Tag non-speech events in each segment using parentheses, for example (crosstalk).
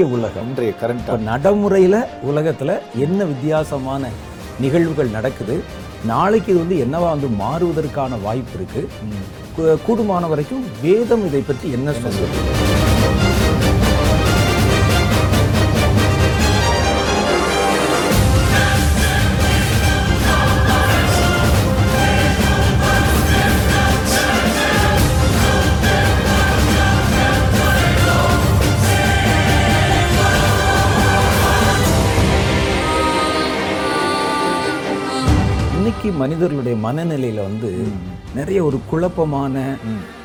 இன்றைய உலகம் இன்றைய கரண்ட் நடைமுறையில் உலகத்தில் என்ன வித்தியாசமான நிகழ்வுகள் நடக்குது? நாளைக்கு இது வந்து என்னவா வந்து மாறுவதற்கான வாய்ப்பு இருக்கு? கூடுமான வரைக்கும் வேதம் இதை பற்றி என்ன சொல்லுது மனிதர்களுடைய மனநிலையில் வந்து நிறைய ஒரு குழப்பமான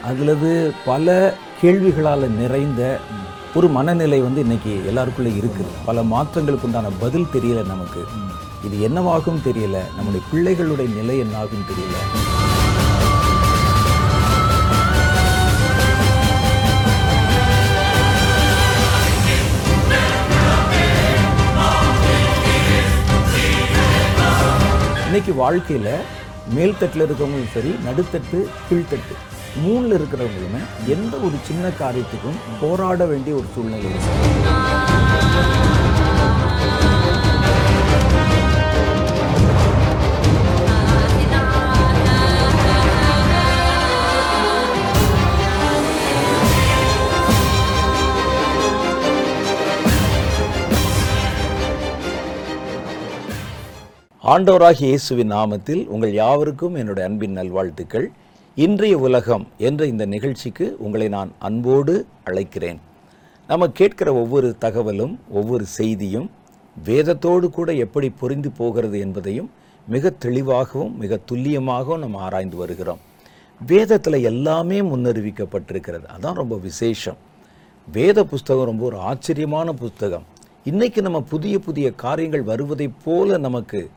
அதுலது பல கேள்விகளால் நிறைந்த ஒரு மனநிலை வந்து இன்னைக்கு எல்லாருக்குள்ளே இருக்குது. பல மாற்றங்களுக்கு உண்டான பதில் தெரியல நமக்கு. இது என்னவாகும் தெரியல? நம்முடைய பிள்ளைகளுடைய நிலை என்னாகும் தெரியல? இன்னைக்கு வாழ்க்கையில் மேல்தட்டில் இருக்கிறவங்களும் சரி நடுத்தட்டு கீழ்த்தட்டு மூணில் இருக்கிறவங்களுமே எந்த ஒரு சின்ன காரியத்துக்கும் போராட வேண்டிய ஒரு சூழ்நிலை இருக்கு இயேசுவின் நாமத்தில் உங்கள் யாவருக்கும் என்னுடைய அன்பின் நல்வாழ்த்துக்கள். இன்றைய உலகம் என்ற இந்த நிகழ்ச்சிக்கு உங்களை நான் அன்போடு அழைக்கிறேன். நம்ம கேட்கிற ஒவ்வொரு தகவலும் ஒவ்வொரு செய்தியும் வேதத்தோடு கூட எப்படி புரிந்து போகிறது என்பதையும் மிக தெளிவாகவும் மிக துல்லியமாகவும் நம்ம ஆராய்ந்து வருகிறோம். வேதத்தில் எல்லாமே முன்னறிவிக்கப்பட்டிருக்கிறது. அதான் ரொம்ப விசேஷம். வேத புஸ்தகம் ரொம்ப ஒரு ஆச்சரியமான புஸ்தகம். இன்றைக்கி நம்ம புதிய புதிய காரியங்கள் வருவதைப் போல நமக்கு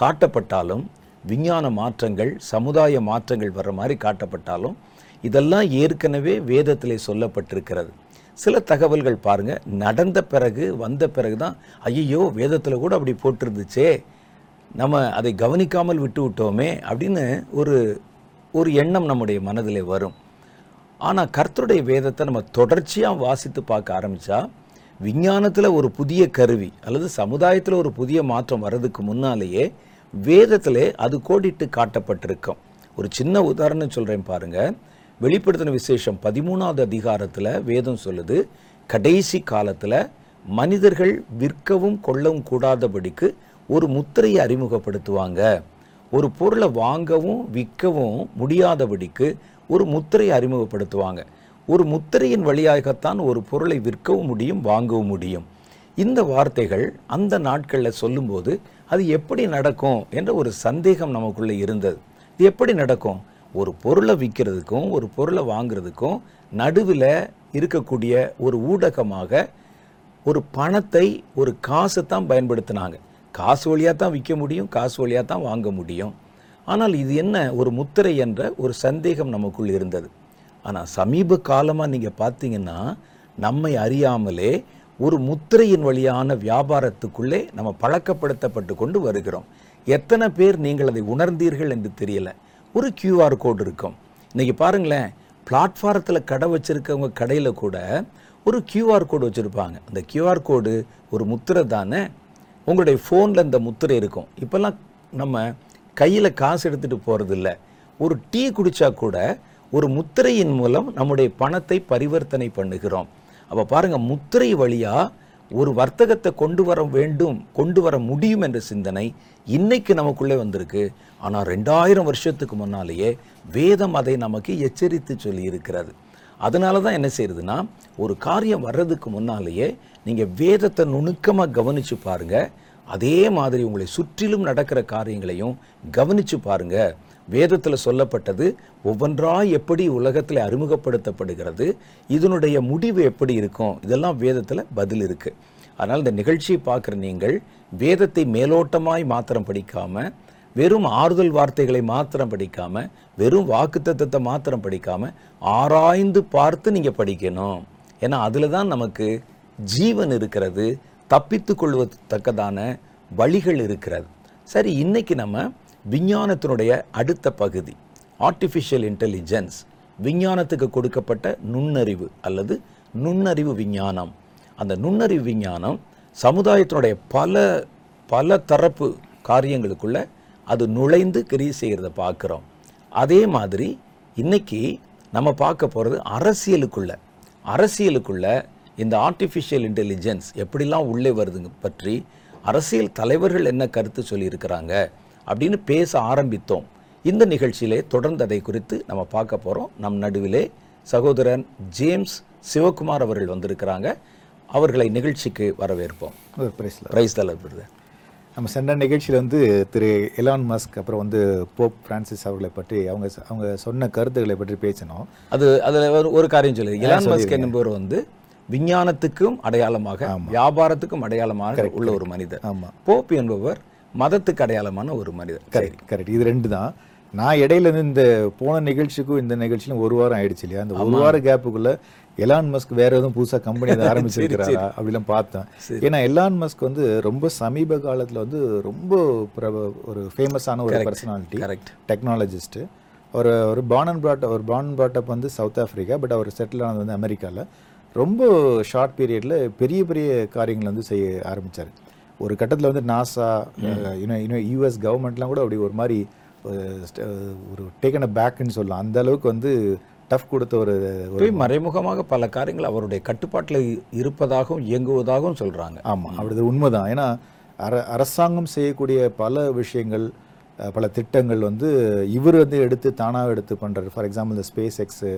காட்டப்பட்டாலும் விஞ்ஞான மாற்றங்கள் சமுதாய மாற்றங்கள் வர்ற மாதிரி காட்டப்பட்டாலும் இதெல்லாம் ஏற்கனவே வேதத்தில் சொல்லப்பட்டிருக்கிறது. சில தகவல்கள் பாருங்கள் நடந்த பிறகு வந்த பிறகு தான் ஐயோ வேதத்தில் கூட அப்படி போட்டிருந்துச்சே நம்ம அதை கவனிக்காமல் விட்டு விட்டோமே அப்படின்னு ஒரு ஒரு எண்ணம் நம்முடைய மனதிலே வரும். ஆனால் கர்த்தருடைய வேதத்தை நம்ம தொடர்ச்சியாக வாசித்து பார்க்க ஆரம்பித்தா விஞ்ஞானத்தில் ஒரு புதிய கருவி அல்லது சமுதாயத்தில் ஒரு புதிய மாற்றம் வர்றதுக்கு முன்னாலேயே வேதத்திலே அது கோடிட்டு காட்டப்பட்டிருக்கும். ஒரு சின்ன உதாரணம் சொல்கிறேன் பாருங்கள் வெளிப்படுத்தின விசேஷம் பதிமூணாவது அதிகாரத்தில் வேதம் சொல்லுது கடைசி காலத்தில் மனிதர்கள் விற்கவும் கொள்ளவும் கூடாதபடிக்கு ஒரு முத்திரையை அறிமுகப்படுத்துவாங்க. ஒரு பொருளை வாங்கவும் விற்கவும் முடியாதபடிக்கு ஒரு முத்திரையை அறிமுகப்படுத்துவாங்க. ஒரு முத்திரையின் வழியாகத்தான் ஒரு பொருளை விற்கவும் முடியும் வாங்கவும் முடியும். இந்த வார்த்தைகள் அந்த நாட்களில் சொல்லும்போது அது எப்படி நடக்கும் என்ற ஒரு சந்தேகம் நமக்குள்ளே இருந்தது. இது எப்படி நடக்கும்? ஒரு பொருளை விற்கிறதுக்கும் ஒரு பொருளை வாங்குறதுக்கும் நடுவில் இருக்கக்கூடிய ஒரு ஊடகமாக ஒரு பணத்தை ஒரு காசை தான் பயன்படுத்தினாங்க. காசு வழியாக தான் விற்க முடியும் காசு வழியாக தான் வாங்க முடியும். ஆனால் இது என்ன ஒரு முத்திரை என்ற ஒரு சந்தேகம் நமக்குள் இருந்தது. ஆனால் சமீப காலமாக நீங்கள் பார்த்தீங்கன்னா நம்மை அறியாமலே ஒரு முத்திரையின் வழியான வியாபாரத்துக்குள்ளே நம்ம பழக்கப்படுத்தப்பட்டு கொண்டு வருகிறோம். எத்தனை பேர் நீங்கள் அதை உணர்ந்தீர்கள் என்று தெரியல. ஒரு கியூஆர் கோடு இருக்கும். இன்றைக்கி பாருங்களேன் பிளாட்ஃபாரத்தில் கடை வச்சுருக்கவங்க கடையில் கூட ஒரு கியூஆர் கோடு வச்சுருப்பாங்க. அந்த கியூஆர் கோடு ஒரு முத்திரை தானே? உங்களுடைய ஃபோனில் இந்த முத்திரை இருக்கும். இப்போல்லாம் நம்ம கையில் காசு எடுத்துகிட்டு போகிறதில்ல ஒரு டீ குடித்தா கூட ஒரு முத்திரையின் மூலம் நம்முடைய பணத்தை பரிவர்த்தனை பண்ணுகிறோம். அப்போ பாருங்கள் முத்திரை வழியாக ஒரு வர்த்தகத்தை கொண்டு வர வேண்டும் கொண்டு வர முடியும் என்ற சிந்தனை இன்னைக்கு நமக்குள்ளே வந்திருக்கு. ஆனால் ரெண்டாயிரம் வருஷத்துக்கு முன்னாலேயே வேதம் அதை நமக்கு எச்சரித்து சொல்லி இருக்கிறது அதனால தான் என்ன செய்யுதுன்னா ஒரு காரியம் வர்றதுக்கு முன்னாலேயே நீங்கள் வேதத்தை நுணுக்கமாக கவனிச்சு பாருங்கள் அதே மாதிரி உங்களை சுற்றிலும் நடக்கிற காரியங்களையும் கவனிச்சு பாருங்கள் வேதத்தில் சொல்லப்பட்டது ஒவ்வொன்றாய் எப்படி உலகத்தில் அறிமுகப்படுத்தப்படுகிறது இதனுடைய முடிவு எப்படி இருக்கும்? இதெல்லாம் வேதத்தில் பதில் இருக்கு. அதனால் இந்த நிகழ்ச்சியை பார்க்குற நீங்கள் வேதத்தை மேலோட்டமாய் மாத்திரம் படிக்காமல் வெறும் ஆறுதல் வார்த்தைகளை மாத்திரம் படிக்காம வெறும் வாக்குத்தத்தத்தை மாத்திரம் படிக்காம ஆராய்ந்து பார்த்து நீங்க படிக்கணும். ஏன்னா அதில் தான் நமக்கு ஜீவன் இருக்கிறது தப்பித்து கொள்வதற்கதான வழிகள் இருக்கிறது. சரி இன்னைக்கு நம்ம விஞ்ஞானத்தினுடைய அடுத்த பகுதி ஆர்டிஃபிஷியல் இன்டெலிஜென்ஸ் விஞ்ஞானத்துக்கு கொடுக்கப்பட்ட நுண்ணறிவு அல்லது நுண்ணறிவு விஞ்ஞானம். அந்த நுண்ணறிவு விஞ்ஞானம் சமுதாயத்தினுடைய பல பல தரப்பு காரியங்களுக்குள்ள அது நுழைந்து கிரி செய்கிறத பார்க்குறோம். அதே மாதிரி இன்னைக்கு நம்ம பார்க்க போகிறது அரசியலுக்குள்ள. அரசியலுக்குள்ள இந்த ஆர்டிஃபிஷியல் இன்டெலிஜென்ஸ் எப்படிலாம் உள்ளே வருதுங்க பற்றி அரசியல் தலைவர்கள் என்ன கருத்து சொல்லியிருக்கிறாங்க? அப்படின்னு பேச ஆரம்பித்தோம். இந்த நிகழ்ச்சியிலே தொடர்ந்து அதை குறித்து நம்ம பார்க்க போகிறோம் நம் நடுவிலே சகோதரன் ஜேம்ஸ் சிவகுமார் அவர்கள் வந்திருக்கிறாங்க. அவர்களை நிகழ்ச்சிக்கு வரவேற்போம். பிரைஸ் தலைவர் நம்ம சென்ற நிகழ்ச்சியில் வந்து திரு எலான் மஸ்க் அப்புறம் வந்து போப் பிரான்சிஸ் அவர்களை பற்றி அவங்க அவங்க சொன்ன கருத்துக்களை பற்றி பேசினோம். அது அதில் ஒரு காரியம் சொல்லுது எலான் மஸ்க் என்பவர் வந்து விஞ்ஞானத்துக்கும் அடையாளமாக வியாபாரத்துக்கும் அடையாளமாக உள்ள ஒரு மனிதர். ஆமாம் போப் என்பவர் மதத்துக்கு அடையாளமான ஒரு மனிதர் கரெக்ட் கரெக்ட் இது ரெண்டு தான். நான் இடையில இருந்து இந்த போன நிகழ்ச்சிக்கும் இந்த நிகழ்ச்சியிலும் ஒரு வாரம் ஆயிடுச்சு இல்லையா? அந்த ஒரு வார கேப்புக்குள்ள எலான் மஸ்க் வேற எதுவும் புதுசா கம்பெனி (laughs) ஆரம்பிச்சிருக்கிறாரா? அப்படிலாம் பார்த்தேன். ஏன்னா எலான் மஸ்க் வந்து ரொம்ப சமீப காலத்துல வந்து ரொம்ப ஒரு ஃபேமஸான ஒரு பர்சனாலிட்டி கரெக்ட் டெக்னாலஜிஸ்ட் ஒரு ஒரு பார்ன் அண்ட் ப்ராட் ஒரு பார்ன் ப்ராட்டப் வந்து சவுத் ஆஃப்ரிக்கா பட் அவர் செட்டில் ஆனது வந்து அமெரிக்காவில் ரொம்ப ஷார்ட் பீரியடில் பெரிய பெரிய காரியங்களை வந்து செய்ய ஆரம்பிச்சார். ஒரு கட்டத்தில் வந்து நாசா இன்னும் இன்னும் யூஎஸ் கவர்மெண்ட்லாம் கூட அப்படி ஒரு மாதிரி ஒரு டேக்கன் அ பேக்குன்னு சொல்லலாம். அந்த அளவுக்கு வந்து டஃப் கொடுத்த ஒரு மறைமுகமாக பல காரியங்கள் அவருடைய கட்டுப்பாட்டில் இருப்பதாகவும் இயங்குவதாகவும் சொல்றாங்க. ஆமாம் அப்படி உண்மைதான். ஏன்னா அர அரசாங்கம் செய்யக்கூடிய பல விஷயங்கள் பல திட்டங்கள் வந்து இவர் வந்து எடுத்து தானாக எடுத்து பண்றாரு. ஃபார் எக்ஸாம்பிள் இந்த ஸ்பேஸ் எக்ஸு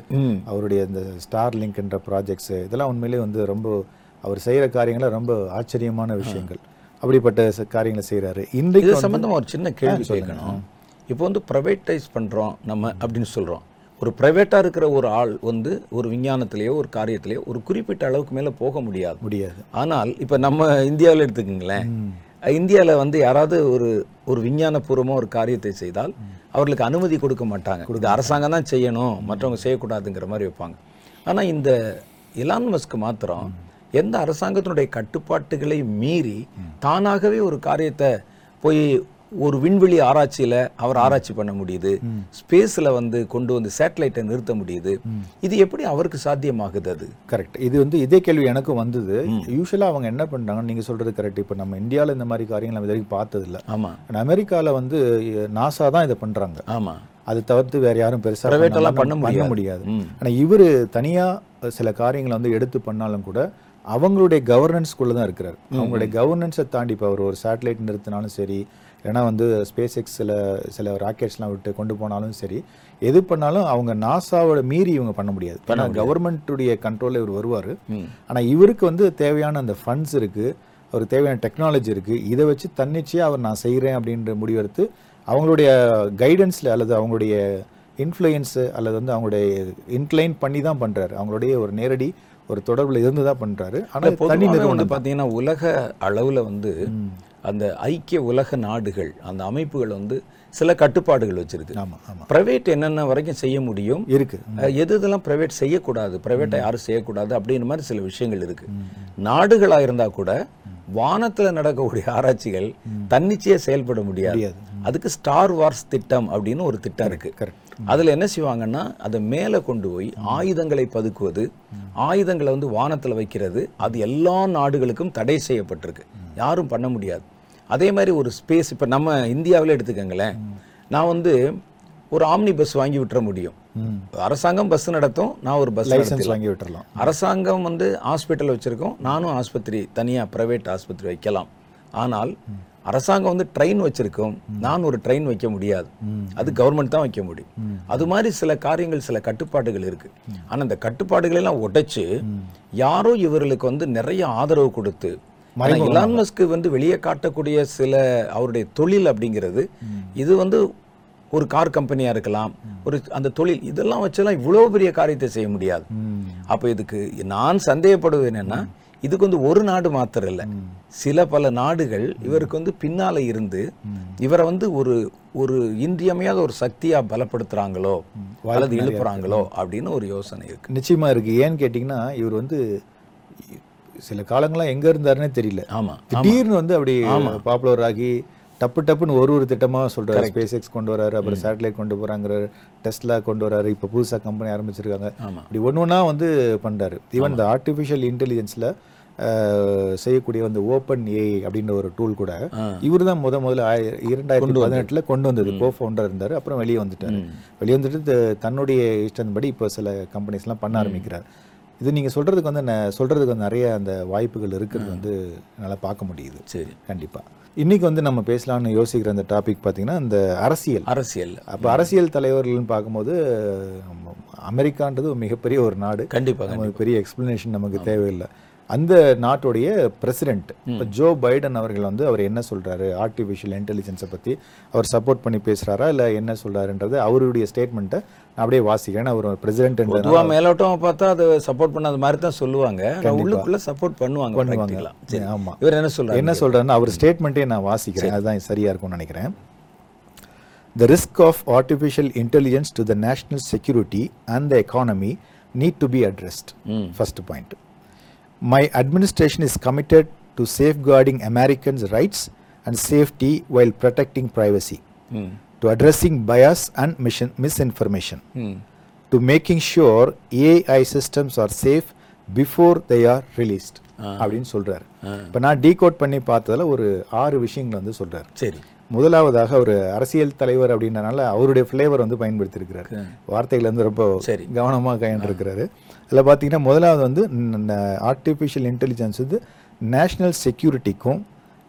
அவருடைய இந்த ஸ்டார் லிங்க்ன்ற ப்ராஜெக்ட்ஸு இதெல்லாம் உண்மையிலேயே வந்து ரொம்ப அவர் செய்கிற காரியங்களை ரொம்ப ஆச்சரியமான விஷயங்கள். அப்படிப்பட்ட காரியங்களை செய்கிறாரு இன்றைக்கு இது சம்பந்தமா ஒரு சின்ன கேள்வி கேட்கணும். இப்போ வந்து ப்ரைவேட்டைஸ் பண்றோம் நம்ம அப்படின்னு சொல்றோம். ஒரு ப்ரைவேட்டாக இருக்கிற ஒரு ஆள் வந்து ஒரு விஞ்ஞானத்திலேயோ ஒரு காரியத்திலேயோ ஒரு குறிப்பிட்ட அளவுக்கு மேலே போக முடியாது. முடியாது. ஆனால் இப்போ நம்ம இந்தியாவில் எடுத்துக்கங்களேன். இந்தியாவில் வந்து யாராவது ஒரு ஒரு விஞ்ஞானபூர்வமாக ஒரு காரியத்தை செய்தால் அவர்களுக்கு அனுமதி கொடுக்க மாட்டாங்க. இது அரசாங்கம் தான் செய்யணும். மற்றவங்க செய்யக்கூடாதுங்கிற மாதிரி வைப்பாங்க. ஆனால் இந்த எலான் மஸ்க் மாத்திரம் எந்த அரசாங்கத்தினுடைய கட்டுப்பாட்டுகளை மீறி தானாகவே ஒரு காரியத்தை போய் ஒரு விண்வெளி ஆராய்ச்சியில அவர் ஆராய்ச்சி பண்ண முடியுது. ஸ்பேஸ்ல வந்து கொண்டு வந்து சேட்டலைட்டை நிறுத்த முடியுது. இது எப்படி அவருக்கு சாத்தியமாகுது அது? கரெக்ட் இது வந்து இதே கேள்வி எனக்கும் வந்தது. யூஸ்வலாக அவங்க என்ன பண்ணுறாங்கன்னு நீங்கள் சொல்கிறது கரெக்ட் இப்போ நம்ம இந்தியாவில் இந்த மாதிரி காரியங்கள் நம்ம இது வரைக்கும் பார்த்ததில்ல. ஆமா. ஆனால் அமெரிக்காவில் வந்து நாசா தான் இதை பண்ணுறாங்க ஆமா. அது தவிர்த்து வேற யாரும் பெருசாக பண்ண முடியாது. ஆனால் இவர் தனியாக சில காரியங்களை வந்து எடுத்து பண்ணாலும் கூட அவங்களுடைய கவர்னன்ஸ்குள்ளே தான் இருக்கிறார். அவங்களுடைய கவர்னன்ஸை தாண்டி இப்போ அவர் ஒரு சேட்டலைட் நிறுத்தினாலும் சரி இல்லைன்னா வந்து ஸ்பேஸ் எக்ஸ் சில சில ராக்கெட்ஸ்லாம் விட்டு கொண்டு போனாலும் சரி எது பண்ணாலும் அவங்க நாசாவோட மீறி இவங்க பண்ண முடியாது. ஏன்னா கவர்மெண்ட்டுடைய கண்ட்ரோலில் இவர் வருவார். ஆனால் இவருக்கு வந்து தேவையான அந்த ஃபண்ட்ஸ் இருக்குது அவருக்கு தேவையான டெக்னாலஜி இருக்குது இதை வச்சு தன்னிச்சையாக அவர் நான் செய்கிறேன் அப்படின்ற முடிவெடுத்து அவங்களுடைய கைடன்ஸில் அல்லது அவங்களுடைய இன்ஃப்ளூயன்ஸு அல்லது வந்து அவங்களுடைய இன்க்ளைன் பண்ணி தான் பண்ணுறாரு அவங்களுடைய ஒரு நேரடி ஒரு தொடர்பில் இருந்து தான் பண்ணுறாரு ஆனால் தனி நிறுவனம் பார்த்தீங்கன்னா உலக அளவுல வந்து அந்த ஐக்கிய உலக நாடுகள் அந்த அமைப்புகள் வந்து சில கட்டுப்பாடுகள் வச்சிருக்கு. ஆமாம் ஆமாம் பிரைவேட் என்னென்ன வரைக்கும் செய்ய முடியும்? இருக்குது அஹ், எது இதெல்லாம் பிரைவேட் செய்யக்கூடாது? பிரைவேட்டை யாரும் செய்யக்கூடாது? அப்படின்ற மாதிரி சில விஷயங்கள் இருக்கு. நாடுகளா இருந்தா கூட வானத்துல நடக்கக்கூடிய ஆராய்ச்சிகள் தன்னிச்சையா செயல்பட முடியாது. அதுக்கு ஸ்டார் வார்ஸ் திட்டம் அப்படின்னு ஒரு திட்டம் இருக்கு. கரெக்ட் அதுல என்ன செய்வாங்கன்னா அதை மேலே கொண்டு போய் ஆயுதங்களை பதுக்குவது ஆயுதங்களை வந்து வானத்துல வைக்கிறது அது எல்லா நாடுகளுக்கும் தடை செய்யப்பட்டிருக்கு. யாரும் பண்ண முடியாது. அதே மாதிரி ஒரு ஸ்பேஸ் இப்ப நம்ம இந்தியாவில் எடுத்துக்கங்களேன். நான் வந்து ஒரு ஆம்னி பஸ் வாங்கி விட்டுற முடியும். அரசாங்கம் பஸ் நடத்தும் நான் ஒரு பஸ் லைசன்ஸ் வாங்கி விட்டுறலாம். அரசாங்கம் வந்து ஹாஸ்பிட்டல் வச்சிருக்கோம். நானும் ஆஸ்பத்திரி தனியா பிரைவேட் ஆஸ்பத்திரி வைக்கலாம். ஆனால் அரசாங்கம் வந்து ட்ரெயின் வச்சிருக்கோம். நான் ஒரு ட்ரெயின் வைக்க முடியாது. அது கவர்மெண்ட் தான் வைக்க முடியும். அது மாதிரி சில காரியங்கள் சில கட்டுப்பாடுகள் இருக்கு. ஆனா அந்த கட்டுப்பாடுகளை எல்லாம் உடைச்சு யாரோ இவர்களுக்கு வந்து நிறைய ஆதரவு கொடுத்து மஸ்க் வந்து வெளியே காட்டக்கூடிய சில அவருடைய தொழில் அப்படிங்கிறது இது வந்து ஒரு கார் கம்பெனியா இருக்கலாம் ஒரு அந்த தொழில் இதெல்லாம் வச்செல்லாம் இவ்வளவு பெரிய காரியத்தை செய்ய முடியாது. அப்போ இதுக்கு நான் சந்தேகப்படுவது என்னன்னா இதுக்கு வந்து ஒரு நாடு மாத்திரம் இல்லை. சில பல நாடுகள் இவருக்கு வந்து பின்னால இருந்து இவரை வந்து ஒரு ஒரு இன்றியமையாத ஒரு சக்தியா பலப்படுத்துறாங்களோ அல்லது எழுப்புறாங்களோ அப்படின்னு ஒரு யோசனை இருக்கு. நிச்சயமா இருக்கு. ஏன்னு கேட்டிங்கன்னா இவர் வந்து சில காலங்களாக எங்க இருந்தாருன்னே தெரியல. ஆமா திடீர்னு வந்து அப்படி பாப்புலர் ஆகி டப்பு டப்புன்னு ஒரு ஒரு திட்டமா சொல்றாரு. ஸ்பேஸ் எக்ஸ் கொண்டு வராரு அப்புறம் சேட்டலைட் கொண்டு போறாங்கிறாரு டெஸ்லா கொண்டு வராரு இப்போ புதுசா கம்பெனி ஆரம்பிச்சிருக்காங்க. இப்படி ஒன்று ஒன்றா வந்து பண்றாரு. ஈவன் இந்த ஆர்டிஃபிஷியல் இன்டெலிஜென்ஸ்ல செய்யக்கூடிய அந்த ஓப்பன் ஏஐ அப்படின்ற ஒரு டூல் கூட இவர் தான் முத முதல்ல இரண்டாயிரத்தி பதினெட்டுல கொண்டு வந்தது. கோ ஃபவுண்டர் இருந்தார் அப்புறம் வெளியே வந்துட்டார். வெளியே வந்துட்டு தன்னுடைய இஷ்டத்தின்படி இப்போ சில கம்பெனிஸ்லாம் பண்ண ஆரம்பிக்கிறார். இது நீங்க சொல்றதுக்கு வந்து சொல்றதுக்கு வந்து நிறைய அந்த வாய்ப்புகள் இருக்கிறது வந்து என்னால் பார்க்க முடியுது. சரி. கண்டிப்பா. இன்னைக்கு வந்து நம்ம பேசலாம்னு யோசிக்கிற அந்த டாபிக் பார்த்தீங்கன்னா இந்த அரசியல். அரசியல். அப்போ அரசியல் தலைவர்கள்னு பார்க்கும்போது அமெரிக்கான்றது ஒரு மிகப்பெரிய ஒரு நாடு. கண்டிப்பாக நமக்கு பெரிய எக்ஸ்பிளனேஷன் நமக்கு தேவையில்லை. அந்த நாட்டுடைய பிரசிடென்ட் இப்போ ஜோ பைடன் அவர்கள் வந்து அவர் என்ன சொல்றாரு? ஆர்டிஃபிஷியல் இன்டெலிஜென்ஸை பத்தி அவர் சப்போர்ட் பண்ணி பேசுறாரா? இல்லை என்ன சொல்றாருன்றது அவருடைய ஸ்டேட்மெண்ட்டை அப்படியே வாசிக்கிறேன் அவர் பிரசிடென்ட் பொதுவா மேலோட்டம் பார்த்தா அது சப்போர்ட் பண்ணாத மாதிரி தான் சொல்லுவாங்க உள்ளுக்குள்ள சப்போர்ட் பண்ணுவாங்க practical-ஆ. சரி. ஆமா இவர் என்ன சொல்றாரு என்ன சொல்றாருன்னா அவர் ஸ்டேட்மெண்ட்டே நான் வாசிக்கிறேன் அதுதான் சரியா இருக்கும்னு நினைக்கிறேன் The risk of artificial intelligence to the national security and the economy need to be addressed. First point. My administration is committed to safeguarding Americans' rights and safety while protecting privacy, ம். To addressing bias and misinformation, ம். to making sure AI systems are safe before they are released. அப்படின்னு சொல்றாரு. இப்போ நான் decode பண்ணி பார்த்ததுல ஒரு ஆறு விஷயங்கள் வந்து சொல்றாரு. சரி. முதலாவதாக ஒரு அரசியல் தலைவர் அப்படின்றனால அவருடைய ஃப்ளேவர் வந்து பயன்படுத்தியிருக்கிறார் வார்த்தைகள் வந்து ரொம்ப சரி. கவனமாக கையாண்டிருக்கிறாரு அதில் பார்த்தீங்கன்னா முதலாவது வந்து ஆர்டிஃபிஷியல் இன்டெலிஜென்ஸ் வந்து நேஷ்னல் செக்யூரிட்டிக்கும்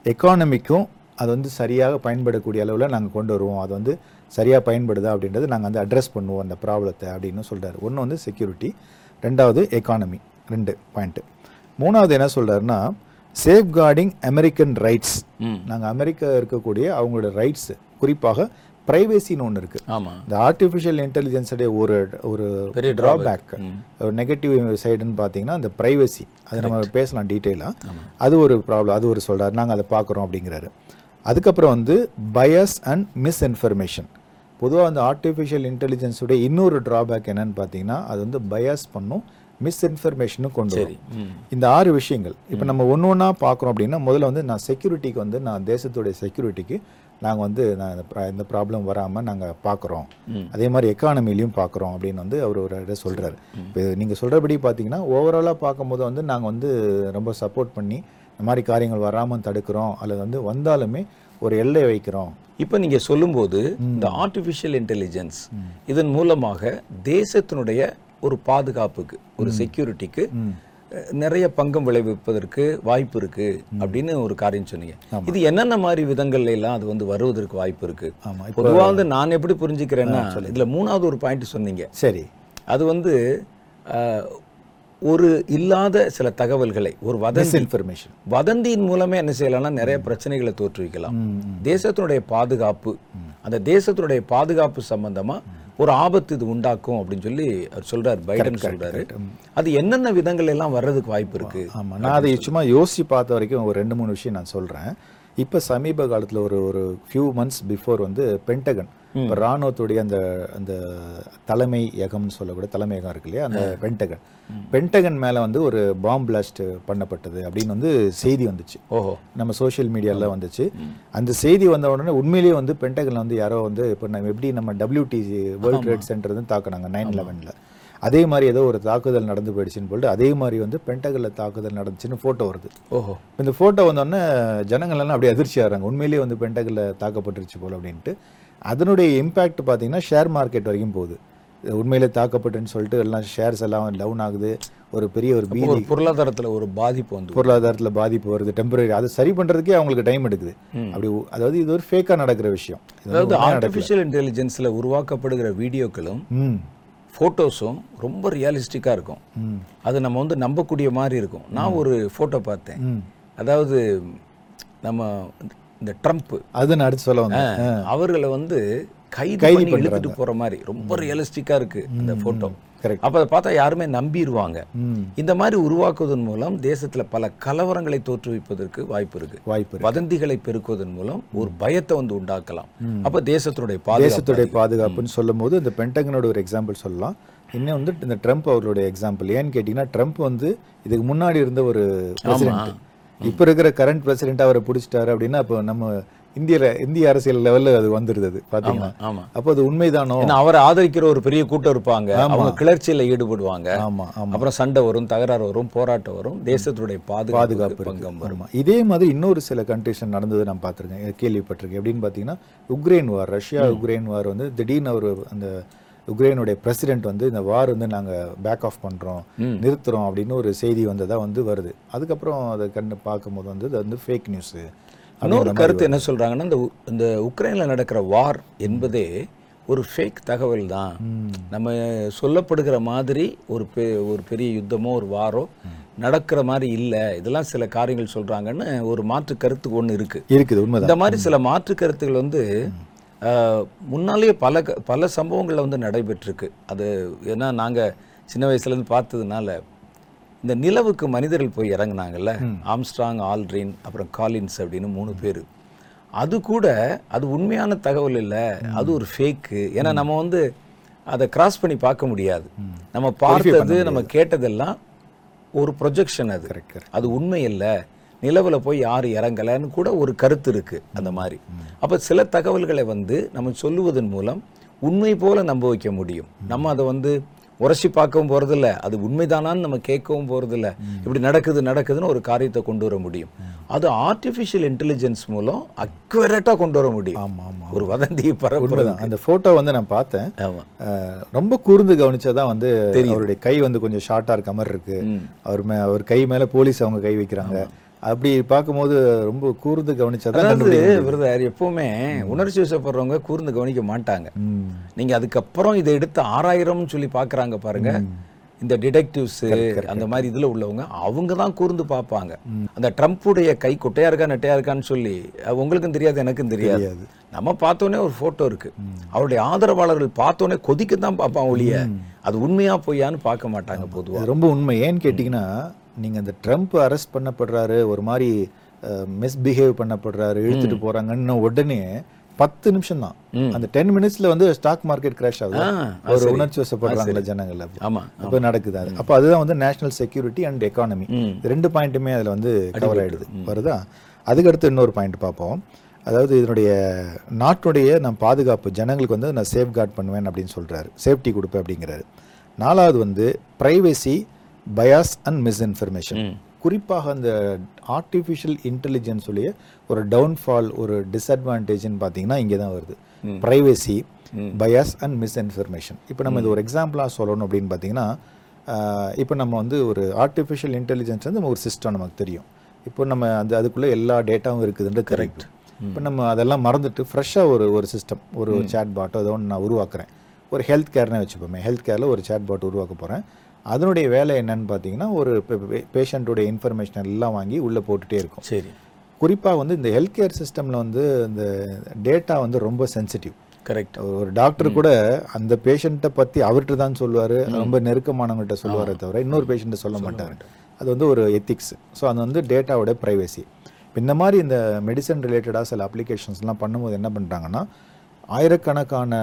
எக்கானமிக்கும் அது வந்து சரியாக பயன்படக்கூடிய அளவில் நாங்கள் கொண்டு வருவோம். அது வந்து சரியாக பயன்படுதா அப்படின்றது நாங்கள் வந்து அட்ரஸ் பண்ணுவோம் அந்த ப்ராப்ளத்தை அப்படின்னு சொல்றாரு. ஒன்று வந்து செக்யூரிட்டி ரெண்டாவது எக்கானமி ரெண்டு பாயிண்ட்டு மூணாவது என்ன சொல்றாருன்னா சேஃப் கார்டிங் அமெரிக்கன் ரைட்ஸ். நாங்கள் அமெரிக்கா இருக்கக்கூடிய அவங்களோட ரைட்ஸ் குறிப்பாக ப்ரைவேசின்னு ஒன்று இருக்கு. ஆமா. இந்த ஆர்டிஃபிஷியல் இன்டெலிஜென்ஸுடைய ஒரு ஒரு பெரிய ட்ராபேக் ஒரு நெகட்டிவ் சைடுன்னு பார்த்தீங்கன்னா அந்த ப்ரைவசி அது நம்ம பேசலாம் டீட்டெயிலாக அது ஒரு ப்ராப்ளம் அது ஒரு சொல்றாரு. நாங்கள் அதை பார்க்குறோம் அப்படிங்கிறாரு. அதுக்கப்புறம் வந்து பயஸ் அண்ட் மிஸ்இன்ஃபர்மேஷன் பொதுவாக அந்த ஆர்டிஃபிஷியல் இன்டெலிஜென்ஸுடைய இன்னொரு ட்ராபேக் என்னன்னு பார்த்தீங்கன்னா அது வந்து பயஸ் பண்ணும் மிஸ்இன்ஃபர்மேஷனும் கொண்டு வரும். இந்த ஆறு விஷயங்கள். இப்போ நம்ம ஒன்று ஒன்றா பார்க்குறோம் அப்படின்னா முதல்ல வந்து நான் செக்யூரிட்டிக்கு வந்து நான் தேசத்துடைய செக்யூரிட்டிக்கு நாங்கள் வந்து நான் இந்த ப்ராப்ளம் வராமல் நாங்கள் பார்க்குறோம் அதே மாதிரி எக்கானமிலையும் பார்க்குறோம் அப்படின்னு வந்து அவர் ஒரு இதை சொல்கிறாரு இப்போ நீங்கள் சொல்கிறபடி பார்த்தீங்கன்னா ஓவராலாக பார்க்கும்போது வந்து நாங்கள் வந்து ரொம்ப சப்போர்ட் பண்ணி இந்த மாதிரி காரியங்கள் வராமல் தடுக்கிறோம் அல்லது வந்து வந்தாலுமே ஒரு எல்லை வைக்கிறோம். இப்போ நீங்க சொல்லும்போது இந்த ஆர்டிஃபிஷியல் இன்டெலிஜென்ஸ் இதன் மூலமாக தேசத்தினுடைய ஒரு பாதுகாப்புக்கு ஒரு செக்யூரிட்டிக்கு நிறைய பங்கம் விளைவிப்பதற்கு வாய்ப்பு இருக்கு அப்படின்னு ஒரு காரியம் சொன்னீங்க. இது என்னென்ன மாதிரி விதங்கள்ல எல்லாம் அது வந்து வருவதற்கு வாய்ப்பு இருக்கு? ஆமா, பொதுவா வந்து நான் எப்படி புரிஞ்சுக்கிறேன்னா இதுல மூணாவது ஒரு பாயிண்ட் சொன்னீங்க. சரி. அது வந்து ஒரு இல்லாத சில தகவல்களை ஒரு வதந்தி மிஸ்இன்ஃபர்மேஷன் வதந்தியின் மூலமே என்ன செய்யலாம்னா நிறைய பிரச்சனைகளை தோற்றுவிக்கலாம். தேசத்தினுடைய பாதுகாப்பு அந்த தேசத்தினுடைய பாதுகாப்பு சம்பந்தமா ஒரு ஆபத்து இது உண்டாக்கும் அப்படின்னு சொல்லி அவர் சொல்றாரு பைடன் சொல்றாரு. அது என்னென்ன விதங்கள் எல்லாம் வர்றதுக்கு வாய்ப்பு இருக்கு? ஆமாம் நான் அதை சும்மா யோசிச்சு பார்த்த வரைக்கும் ஒரு ரெண்டு மூணு விஷயம் நான் சொல்கிறேன் இப்போ சமீப காலத்தில் ஒரு ஒரு ஃபியூ மந்த்ஸ் பிஃபோர் வந்து பென்டகன் இப்போ ராணுவத்துடைய அந்த அந்த தலைமை யகம்னு சொல்லக்கூடிய தலைமையகம் இருக்கு இல்லையா? அந்த பென்டகன் பென்டகன் மேலே வந்து ஒரு பாம் பிளாஸ்ட் பண்ணப்பட்டது அப்படின்னு வந்து செய்தி வந்துச்சு. ஓஹோ. நம்ம சோஷியல் மீடியால வந்துச்சு. அந்த செய்தி வந்த உடனே உண்மையிலேயே வந்து பென்டகன்ல வந்து யாரோ வந்து இப்போ நம்ம எப்படி நம்ம WTC வேர்ல்ட் ட்ரேட் சென்டர் வந்து தாக்குனாங்க நைன் லெவனில் அதே மாதிரி ஏதோ ஒரு தாக்குதல் நடந்து போயிடுச்சுன்னு சொல்லிட்டு அதே மாதிரி வந்து பென்டகல்ல தாக்குதல் நடந்துச்சுன்னு ஃபோட்டோ வருது. ஓஹோ. இந்த ஃபோட்டோ வந்தோடனே ஜனங்கள் எல்லாம் அப்படியே அதிர்ச்சி ஆகிறாங்க. உண்மையிலேயே வந்து பென்டகல்ல தாக்கப்பட்டுருச்சு போல அப்படின்ட்டு. அதனுடைய இம்பாக்ட் பார்த்தீங்கன்னா ஷேர் மார்க்கெட் வரைக்கும் போகுது. உண்மையிலே தாக்கப்பட்டுன்னு சொல்லிட்டு எல்லாம் ஷேர்ஸ் எல்லாம் டவுன் ஆகுது. ஒரு பெரிய ஒரு பீதி. பொருளாதாரத்துல ஒரு பாதிப்பு வந்து பொருளாதாரத்தில் பாதிப்பு வருது. டெம்பரரி அதை சரி பண்றதுக்கே அவங்களுக்கு டைம் எடுக்குது. அப்படி அதாவது இது ஒரு ஃபேக்காக நடக்கிற விஷயம். அதாவது. ஆர்டிஃபிஷியல் இன்டெலிஜென்ஸ்ல உருவாக்கப்படுகிற வீடியோக்களும் ம். ஃபோட்டோஸும் ரொம்ப ரியலிஸ்டிக்காக இருக்கும். அது நம்ம வந்து நம்பக்கூடிய மாதிரி இருக்கும். நான் ஒரு ஃபோட்டோ பார்த்தேன். அதாவது நம்ம இந்த ட்ரம்ப். அது அடுத்து சொல்ல வந்தேன். அவர்களை வந்து கைது கைது பண்ணி இழுத்துட்டு போற மாதிரி. ரொம்ப ரியலிஸ்டிக்கா இருக்கு அந்த போட்டோ கரெக்ட் அப்ப அதை பார்த்தா யாருமே நம்பிடுவாங்க இந்த மாதிரி உருவாக்குவதன் மூலம் தேசத்துல பல கலவரங்களை தோற்றுவிப்பதற்கு வாய்ப்பு இருக்கு. வாய்ப்பு. வதந்திகளை பெருக்குவதன் மூலம் ஒரு பயத்தை வந்து உண்டாக்கலாம். அப்ப தேசத்தினுடைய பாதுகாப்பு தேசத்துடைய பாதுகாப்புன்னு சொல்லும்போது இந்த பென்டகனோட ஒரு எக்ஸாம்பிள் சொல்லலாம். இன்னும் வந்து இந்த ட்ரம்ப் அவர்களுடைய எக்ஸாம்பிள் ஏன்னு கேட்டிங்கன்னா ட்ரம்ப் வந்து இதுக்கு முன்னாடி இருந்த ஒரு இப்போ இருக்கிற கரண்ட் பிரசிடென்ட் அவரை பிடிச்சிட்டாரு அப்படின்னா அப்போ நம்ம இந்திய இந்திய அரசியல் லெவல்ல அது வந்துருது அது பாத்தீங்கன்னா ஆமா அப்போ அது உண்மைதானோ? அவரை ஆதரிக்கிற ஒரு பெரிய கூட்டம் இருப்பாங்க. அவங்க கிளர்ச்சியில ஈடுபடுவாங்க. ஆமா ஆமா. அப்புறம் சண்டை வரும் தகராறு வரும் போராட்டம் வரும் தேசத்துடைய பாதுகாப்பு பங்கம் வரும். இதே மாதிரி இன்னொரு சில கண்ட்ரிஸ் நடந்தது நான் பார்த்திருக்கேன் கேள்விப்பட்டிருக்கேன். எப்படின்னு பார்த்தீங்கன்னா Ukraine war Russia Ukraine war வந்து திடீர்னு அவர் அந்த உக்ரைனுடைய பிரசிடென்ட் வந்து இந்த வார் வந்து நாங்க பேக் ஆஃப் பண்றோம் நிறுத்துறோம் அப்படின்னு ஒரு செய்தி வந்ததா வந்து வருது. அதுக்கப்புறம் அதை கண்டு பார்க்கும்போது வந்து அது வந்து ஃபேக் நியூஸ் இன்னொரு கருத்து என்ன சொல்றாங்கன்னா இந்த இந்த உக்ரைன்ல நடக்கிற வார் என்பதே ஒரு ஃபேக் தகவல் தான். நம்ம சொல்லப்படுகிற மாதிரி ஒரு பெ- ஒரு பெரிய யுத்தமோ ஒரு வாரோ நடக்கிற மாதிரி இல்லை. இதெல்லாம் சில காரியங்கள் சொல்றாங்கன்னு ஒரு மாற்று கருத்து ஒன்று இருக்கு. இருக்குது உண்மைதான். இந்த மாதிரி சில மாற்று கருத்துக்கள் வந்து முன்னாலேயே பல பல சம்பவங்கள்ல வந்து நடைபெற்றிருக்கு. அது ஏன்னா நாங்க சின்ன வயசுல இருந்து பார்த்ததுனால இந்த நிலவுக்கு மனிதர்கள் போய் இறங்குனாங்கல்ல ஆம்ஸ்ட்ராங் ஆல்ட்ரின் அப்புறம் காலின்ஸ் அப்படின்னு மூணு பேர். அது கூட அது உண்மையான தகவல் இல்லை அது ஒரு ஃபேக்கு ஏன்னா நம்ம வந்து அதை கிராஸ் பண்ணி பார்க்க முடியாது. நம்ம பார்த்தது நம்ம கேட்டதெல்லாம் ஒரு ப்ரொஜெக்ஷன் அது. அது உண்மை இல்லை. நிலவுல போய் யார் இறங்கலைன்னு கூட ஒரு கருத்து இருக்கு அந்த மாதிரி. அப்ப சில தகவல்களை வந்து நம்ம சொல்லுவதன் மூலம் உண்மை போல நம்ப வைக்க முடியும். நம்ம அதை வந்து உரசி பார்க்கவும் போறதில்ல அது உண்மைதானான்னு நம்ம கேட்கவும் போறதில்ல. இப்படி நடக்குது நடக்குதுன்னு ஒரு காரியத்தை கொண்டு வர முடியும். அது ஆர்டிஃபிஷியல் இன்டெலிஜென்ஸ் மூலம் அக்யூரேட்டா கொண்டு வர முடியும். ஆமா ஆமா. ஒரு வதந்தியை பரப்புறது உண்மைதான். அந்த போட்டோ வந்து நான் பார்த்தேன். ரொம்ப கூர்ந்து கவனிச்சாதான் வந்து அவருடைய கை வந்து கொஞ்சம் ஷார்ட்டா இருக்க மாதிரி இருக்கு. ம். அவர் மே அவர் கை மேல போலீஸ் அவங்க கை வைக்கிறாங்க. அப்படி பார்க்கும்போது ரொம்ப கூர்ந்து கவனிச்சாதான். விருதார் எப்பவுமே உணர்ச்சி வசப்படுறவங்க கூர்ந்து கவனிக்க மாட்டாங்க. நீங்க அதுக்கப்புறம் இதை எடுத்து ஆறாயிரம்னு சொல்லி பார்க்கறாங்க பாருங்க. இந்த டிடெக்டிவ்ஸ் அந்த மாதிரி இதுல உள்ளவங்க அவங்க தான் கூர்ந்து பார்ப்பாங்க. அந்த ட்ரம்ப்புடைய கை குட்டையா இருக்கா நெட்டையா இருக்கான்னு சொல்லி உங்களுக்கும் தெரியாது எனக்கும் தெரியாது. நம்ம பார்த்தோன்னே ஒரு போட்டோ இருக்கு. அவருடைய ஆதரவாளர்கள் பார்த்தோன்னே கொதிக்க தான் பார்ப்பான் ஒழிய. அது உண்மையா பொய்யான்னு பார்க்க மாட்டாங்க பொதுவா. இது ரொம்ப உண்மை. ஏன்னு கேட்டிங்கன்னா நீங்க அந்த ட்ரம்ப் அரெஸ்ட் பண்ணப்படுறாரு ஒரு மாதிரி மிஸ்பிஹேவ் பண்ணப்படுறாரு இழுத்துட்டு போறாங்கன்னு உடனே பத்து நிமிஷம் தான். அந்த டென் மினிட்ஸ்ல வந்து ஸ்டாக் மார்க்கெட் கிராஷ் ஆகுது. ஒரு உணர்ச்சி வசப்படுறாங்கல்ல ஜனங்கள் அப்போ. ஆமா அப்போ நடக்குது அது. அப்போ அதுதான் வந்து நேஷனல் செக்யூரிட்டி அண்ட் எக்கானமி. ரெண்டு பாயிண்ட்டுமே அதுல வந்து கவர் ஆயிடுது. வருதா? அதுக்கடுத்து இன்னொரு பாயிண்ட் பார்ப்போம். அதாவது இதனுடைய நாட்டுடைய நான் பாதுகாப்பு ஜனங்களுக்கு வந்து நான் சேஃப் கார்ட் பண்ணுவேன் அப்படின்னு சொல்றாரு. சேஃப்டி கொடுப்பேன் அப்படிங்கிறாரு. நாலாவது வந்து பிரைவசி பயாஸ் அண்ட் மிஸ்இன்ஃபர்மேஷன் குறிப்பாக அந்த ஆர்டிஃபிஷியல் இன்டெலிஜென்ஸ் உடைய ஒரு டவுன்ஃபால் ஒரு டிஸ்அட்வான்டேஜ்னு பார்த்தீங்கன்னா இங்கே தான் வருது. ப்ரைவசி பயாஸ் அண்ட் மிஸ்இன்ஃபர்மேஷன் இப்போ நம்ம இது ஒரு எக்ஸாம்பிளாக சொல்லணும் அப்படின்னு பார்த்தீங்கன்னா இப்போ நம்ம வந்து ஒரு ஆர்டிஃபிஷியல் இன்டெலிஜென்ஸ் வந்து நம்ம ஒரு சிஸ்டம் நமக்கு தெரியும். இப்போ நம்ம அந்த அதுக்குள்ளே எல்லா டேட்டாவும் இருக்குதுன்றது கரெக்ட் இப்போ நம்ம அதெல்லாம் மறந்துட்டு ஃப்ரெஷ்ஷாக ஒரு ஒரு சிஸ்டம் ஒரு சேட் பாட்டோ ஏதோ ஒன்று நான் உருவாக்குறேன். ஒரு ஹெல்த் கேர்னே வச்சுப்போமே ஹெல்த் கேரில் ஒரு சேட் பாட் உருவாக்க போகிறேன் அதனுடைய வேலை என்னன்னு பார்த்தீங்கன்னா ஒரு பேஷண்ட்டோடைய இன்ஃபர்மேஷன் எல்லாம் வாங்கி உள்ளே போட்டுட்டே இருக்கும். சரி. குறிப்பாக வந்து இந்த ஹெல்த் கேர் சிஸ்டமில் வந்து இந்த டேட்டா வந்து ரொம்ப சென்சிட்டிவ் கரெக்ட் ஒரு டாக்டர் கூட அந்த பேஷண்ட்டை பற்றி அவர்கிட்ட தான் சொல்லுவார். ரொம்ப நெருக்கமானவங்கள்ட்ட சொல்லுவாரே தவிர இன்னொரு பேஷண்ட்டை சொல்ல மாட்டார். அது வந்து ஒரு எத்திக்ஸ் ஸோ அது வந்து டேட்டாவோட ப்ரைவசி இந்த மாதிரி இந்த மெடிசன் ரிலேட்டடாக சில அப்ளிகேஷன்ஸ்லாம் பண்ணும்போது என்ன பண்ணுறாங்கன்னா ஆயிரக்கணக்கான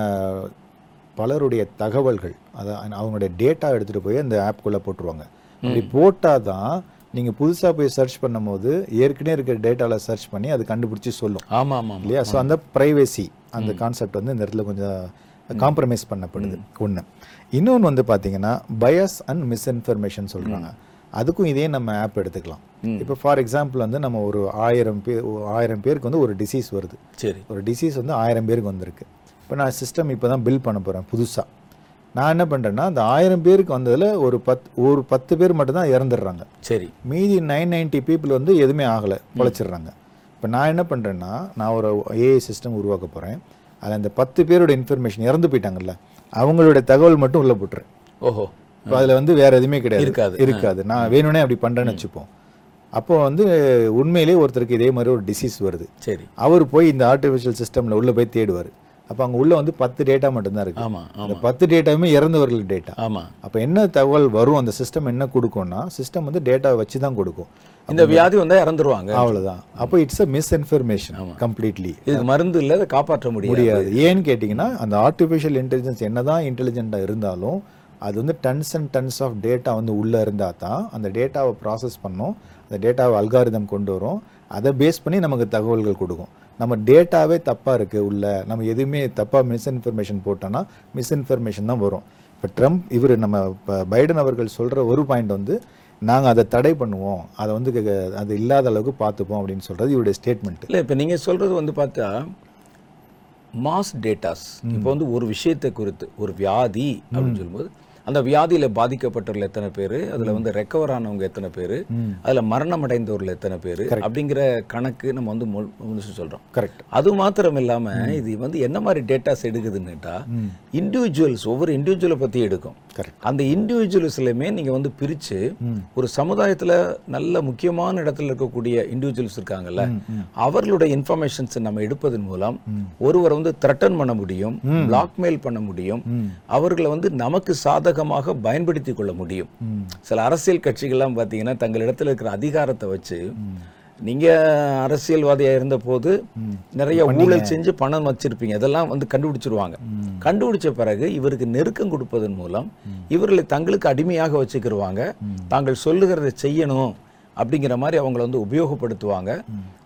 பலருடைய தகவல்கள் அதான் அவங்களுடைய டேட்டா எடுத்துகிட்டு போய் அந்த ஆப்குள்ளே போட்டுருவாங்க. அப்படி போட்டால் தான் நீங்கள் புதுசாக போய் சர்ச் பண்ணும்போது ஏற்கனவே இருக்கிற டேட்டாவில் சர்ச் பண்ணி அது கண்டுபிடிச்சி சொல்லும். ஆமா ஆமா ஆமா. இல்லையா? ஸோ அந்த ப்ரைவேசி அந்த கான்செப்ட் வந்து இந்த இடத்துல கொஞ்சம் காம்ப்ரமைஸ் பண்ணப்படுது. ஒன்று இன்னொன்று வந்து பார்த்தீங்கன்னா பயஸ் அண்ட் மிஸ்இன்ஃபர்மேஷன் சொல்கிறாங்க அதுக்கும் இதே நம்ம ஆப் எடுத்துக்கலாம். இப்போ ஃபார் எக்ஸாம்பிள் வந்து நம்ம ஒரு ஆயிரம் பேர் ஆயிரம் பேருக்கு வந்து ஒரு டிசீஸ் வருது. சரி. ஒரு டிசீஸ் வந்து ஆயிரம் பேருக்கு வந்திருக்கு. இப்போ நான் சிஸ்டம் இப்போ தான் பில் பண்ண போகிறேன் புதுசாக நான் என்ன பண்ணுறேன்னா அந்த ஆயிரம் பேருக்கு வந்ததில் ஒரு பத் ஒரு பத்து பேர் மட்டும்தான் இறந்துடுறாங்க. சரி. மீதி நைன் நைன்ட்டி பீப்புள் வந்து எதுவுமே ஆகலை பொழைச்சிடுறாங்க. இப்போ நான் என்ன பண்ணுறேன்னா நான் ஒரு ஏஐ சிஸ்டம் உருவாக்க போகிறேன் அதில் அந்த பத்து பேரோட இன்ஃபர்மேஷன் இறந்து போயிட்டாங்கல்ல அவங்களோட தகவல் மட்டும் உள்ளே போட்டுறேன். ஓஹோ. இப்போ அதில் வந்து வேற எதுவுமே கிடையாது. இருக்காது. இருக்காது. நான் வேணும்னே அப்படி பண்ணுறேன்னு வச்சுப்போம். அப்போ வந்து உண்மையிலேயே ஒருத்தருக்கு இதே மாதிரி ஒரு டிசீஸ் வருது. சரி. அவர் போய் இந்த ஆர்டிஃபிஷியல் சிஸ்டம்ல உள்ள போய் தேடுவார். அப்போ அங்கே உள்ள வந்து பத்து டேட்டா மட்டும்தான் இருக்கு. ஆமா அந்த பத்து டேட்டாவுமே இறந்தவர்கள் டேட்டா ஆமா. அப்போ என்ன தகவல் வரும் அந்த சிஸ்டம் என்ன கொடுக்கும்னா சிஸ்டம் வந்து டேட்டாவை வச்சு தான் கொடுக்கும். இந்த வியாதி வந்தா இறந்துருவாங்க. அவ்வளவுதான். அப்போ it's a misinformation completely இதுக்கு மருந்து இல்ல அதை காப்பாற்ற முடியாது. முடியாது. ஏன்னு கேட்டிங்கன்னா அந்த ஆர்டிஃபிஷியல் இன்டெலிஜென்ஸ் என்னதான் இன்டெலிஜென்ட்டாக இருந்தாலும் அது வந்து tons and tons of data வந்து உள்ளே இருந்தால் தான் அந்த டேட்டாவை ப்ராசஸ் பண்ணும் அந்த டேட்டாவை அல்காரிதம் கொண்டு வரும் அதை பேஸ் பண்ணி நமக்கு தகவல்கள் கொடுக்கும். நம்ம டேட்டாவே தப்பாக இருக்குது உள்ள நம்ம எதுவுமே தப்பாக மிஸ்இன்ஃபர்மேஷன் போட்டோன்னா மிஸ்இன்ஃபர்மேஷன் தான் வரும். இப்போ ட்ரம்ப் இவர் நம்ம ப- பைடன் அவர்கள் சொல்கிற ஒரு பாயிண்ட் வந்து நாங்கள் அதை தடை பண்ணுவோம். அதை வந்து க- அது இல்லாத அளவுக்கு பார்த்துப்போம் அப்படின்னு சொல்கிறது இவருடைய ஸ்டேட்மெண்ட் இல்லை இப்போ நீங்கள் சொல்கிறது வந்து பார்த்தா மாஸ் டேட்டாஸ் இப்போ வந்து ஒரு விஷயத்தை குறித்து ஒரு வியாதி அப்படின்னு சொல்லும்போது அந்த வியாதியில் பாதிக்கப்பட்டவர்கள் எத்தனை பேர்? அதில் வந்து ரெக்கவர் ஆனவங்க எத்தனை பேர்? அதில் மரணம் அடைந்தவர்கள் எத்தனை பேர்? அப்படிங்கிற கணக்கு நம்ம வந்து முழுசு சொல்கிறோம் கரெக்ட் அது மாத்திரம் இல்லாம இது வந்து என்ன மாதிரி டேட்டாஸ் எடுக்குதுன்னுட்டா இண்டிவிஜுவல்ஸ் ஒவ்வொரு இண்டிவிஜுவலை பத்தி எடுக்கும். அந்த இண்டிவிஜுவல்ஸ்லையுமே நீங்க வந்து பிரிச்சு ஒரு சமுதாயத்துல நல்ல முக்கியமான இடத்துல இருக்கக்கூடிய இண்டிவிஜுவல்ஸ் இருக்காங்கல்ல அவர்களுடைய இன்ஃபர்மேஷன்ஸ் நம்ம எடுப்பதன் மூலம் ஒருவரை வந்து த்ரெட்டன் பண்ண முடியும் பிளாக்மெயில் பண்ண முடியும் அவர்களை வந்து நமக்கு சாதகமாக பயன்படுத்தி கொள்ள முடியும். சில அரசியல் கட்சிகள்லாம் பார்த்தீங்கன்னா தங்களிடத்துல இருக்கிற அதிகாரத்தை வச்சு நீங்க அரசியல்வாதியா இருந்த போது நிறைய ஊழல் செஞ்சு பணம் வச்சிருப்பீங்க. இதெல்லாம் வந்து கண்டுபிடிச்சிருவாங்க. கண்டுபிடிச்ச பிறகு இவருக்கு நெருக்கம் கொடுப்பதன் மூலம் இவர்களை தங்களுக்கு அடிமையாக வச்சுக்கிருவாங்க. தாங்கள் சொல்லுகிறதை செய்யணும் அப்படிங்கிற மாதிரி அவங்கள வந்து உபயோகப்படுத்துவாங்க.